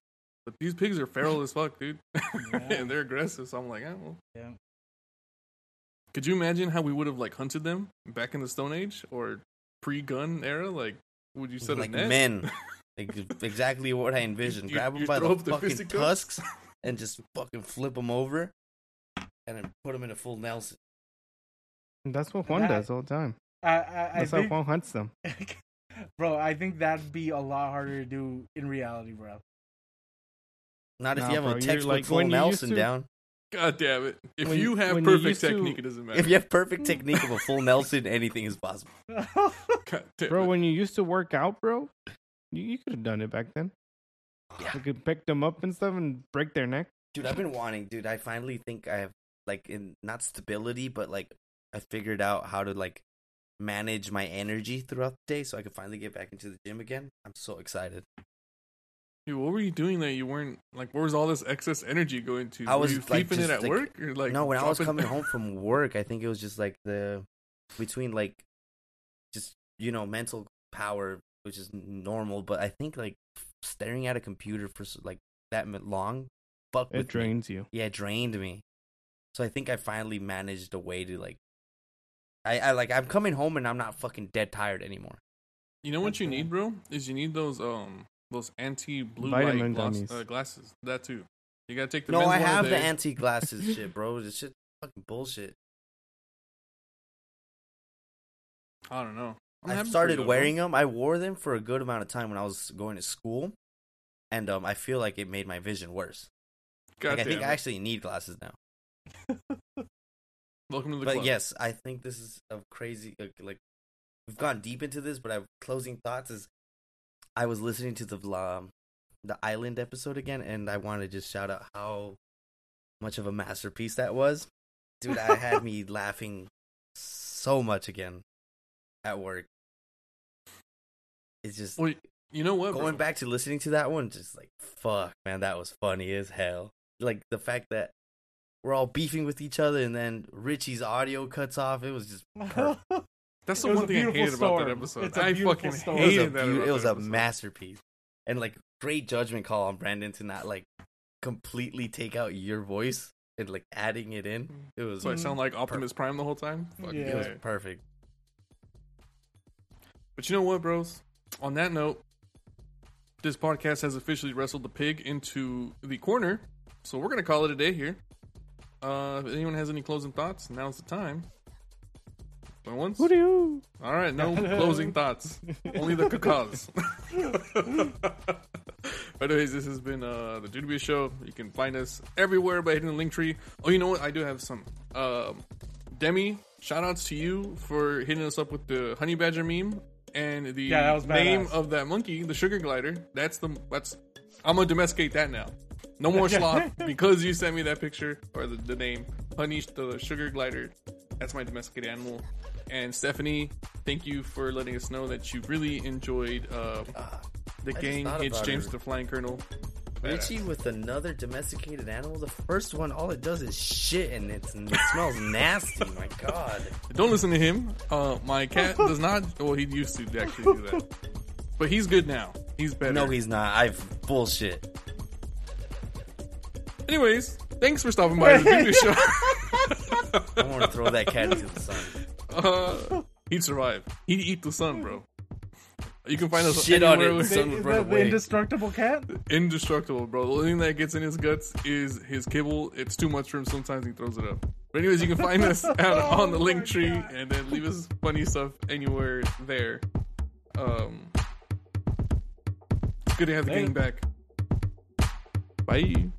But these pigs are feral as fuck, dude, <laughs> and they're aggressive. So I'm like, oh, well. Yeah. Could you imagine how we would have like hunted them back in the Stone Age or pre-gun era? Like, would you set like a net? men. <laughs> Exactly what I envisioned. You- Grab them by the the fucking fisticuffs? tusks <laughs> and just fucking flip them over, and then put them in a full Nelson. That's what Juan That- does all the time. I I, I That's think, how Juan hunts them. <laughs> bro, I think that'd be a lot harder to do in reality, bro. Not if Nah, you have bro, a you're textbook like- full when you used Nelson to- down. God damn it! If When- you have when you perfect used to- technique, it doesn't matter. If you have perfect technique of a full Nelson, anything is possible. <laughs> God damn Bro, it. when you used to work out, bro, you, you could have done it back then. Yeah. You could pick them up and stuff and break their neck. Dude, I've been wanting, dude. I finally think I have like in not stability, but like I figured out how to like manage my energy throughout the day so I could finally get back into the gym again. I'm so excited. Dude, what were you doing that you weren't like? Where was all this excess energy going to? I were was, you like, keeping it at like- work or like? no, when I was coming <laughs> home from work, I think it was just like the between like just you know mental power, which is normal, but I think like staring at a computer for like that mi- long, fuck It with me. drains you. Yeah, it drained me. So I think I finally managed a way to like. I, I like I'm coming home and I'm not fucking dead tired anymore. You know what you need, bro? Is you need those um those anti blue Vitamin light glass, uh, glasses. That too. You gotta take the No, I have the anti glasses <laughs> shit, bro. This shit fucking bullshit. I don't know. I'm I started you, though, wearing them. I wore them for a good amount of time when I was going to school, and um, I feel like it made my vision worse. bro. God like, I think damn I actually need glasses now. Welcome to the But club. yes, I think this is a crazy like, like we've gone deep into this, but I closing thoughts is I was listening to the um, the island episode again, and I want to just shout out how much of a masterpiece that was, dude. I had me <laughs> laughing so much again at work. It's just Well, you know what? going bro? back to listening to that one, just like fuck, man, that was funny as hell. Like the fact that we're all beefing with each other, and then Richie's audio cuts off. It was just. <laughs> That's the one thing I beautiful hated about that episode. It's a I fucking storm. it was a, hated that. beau- it was a episode. masterpiece, and like great judgment call on Brandon to not like completely take out your voice and like adding it in. Mm. It was So I sound like Optimus Prime the whole time. Fuck Yeah. it was yeah. perfect. But you know what, bros? On that note, this podcast has officially wrestled the pig into the corner. So we're gonna call it a day here. Uh, if anyone has any closing thoughts, now's the time. Going once. Who do you? All right, no <laughs> closing thoughts. Only the cacas. <laughs> but anyways, this has been uh, the Beast Show. You can find us everywhere by hitting the link tree. Oh, you know what? I do have some. Um, Demi, shout outs to you for hitting us up with the honey badger meme and the Yeah, name of that monkey, the sugar glider. That's the that's. I'm gonna domesticate that now. No more sloth <laughs> because you sent me that picture or the, the name honey the sugar glider. That's my domesticated animal. And Stephanie, thank you for letting us know that you really enjoyed uh, the just gang thought hits about James her. the Flying Colonel. Richie with another domesticated animal. The first one, all it does is shit, and it's, it smells nasty. My God. Don't listen to him. Uh, my cat does not. Well, he used to actually do that, <laughs> but he's good now. He's better. No, he's not. I've bullshit. Anyways, thanks for stopping by the Duty Show. <laughs> I want to throw that cat into the sun. Uh, he'd survive. He'd eat the sun, bro. You can find us Shit on anywhere it. with- The sun would the, run the away. indestructible cat. indestructible, bro. The only thing that gets in his guts is his kibble. It's too much for him. Sometimes he throws it up. But anyways, you can find us <laughs> out on the Oh link tree God. and then leave us funny stuff anywhere there. Um, it's good to have the Later. gang back. Bye.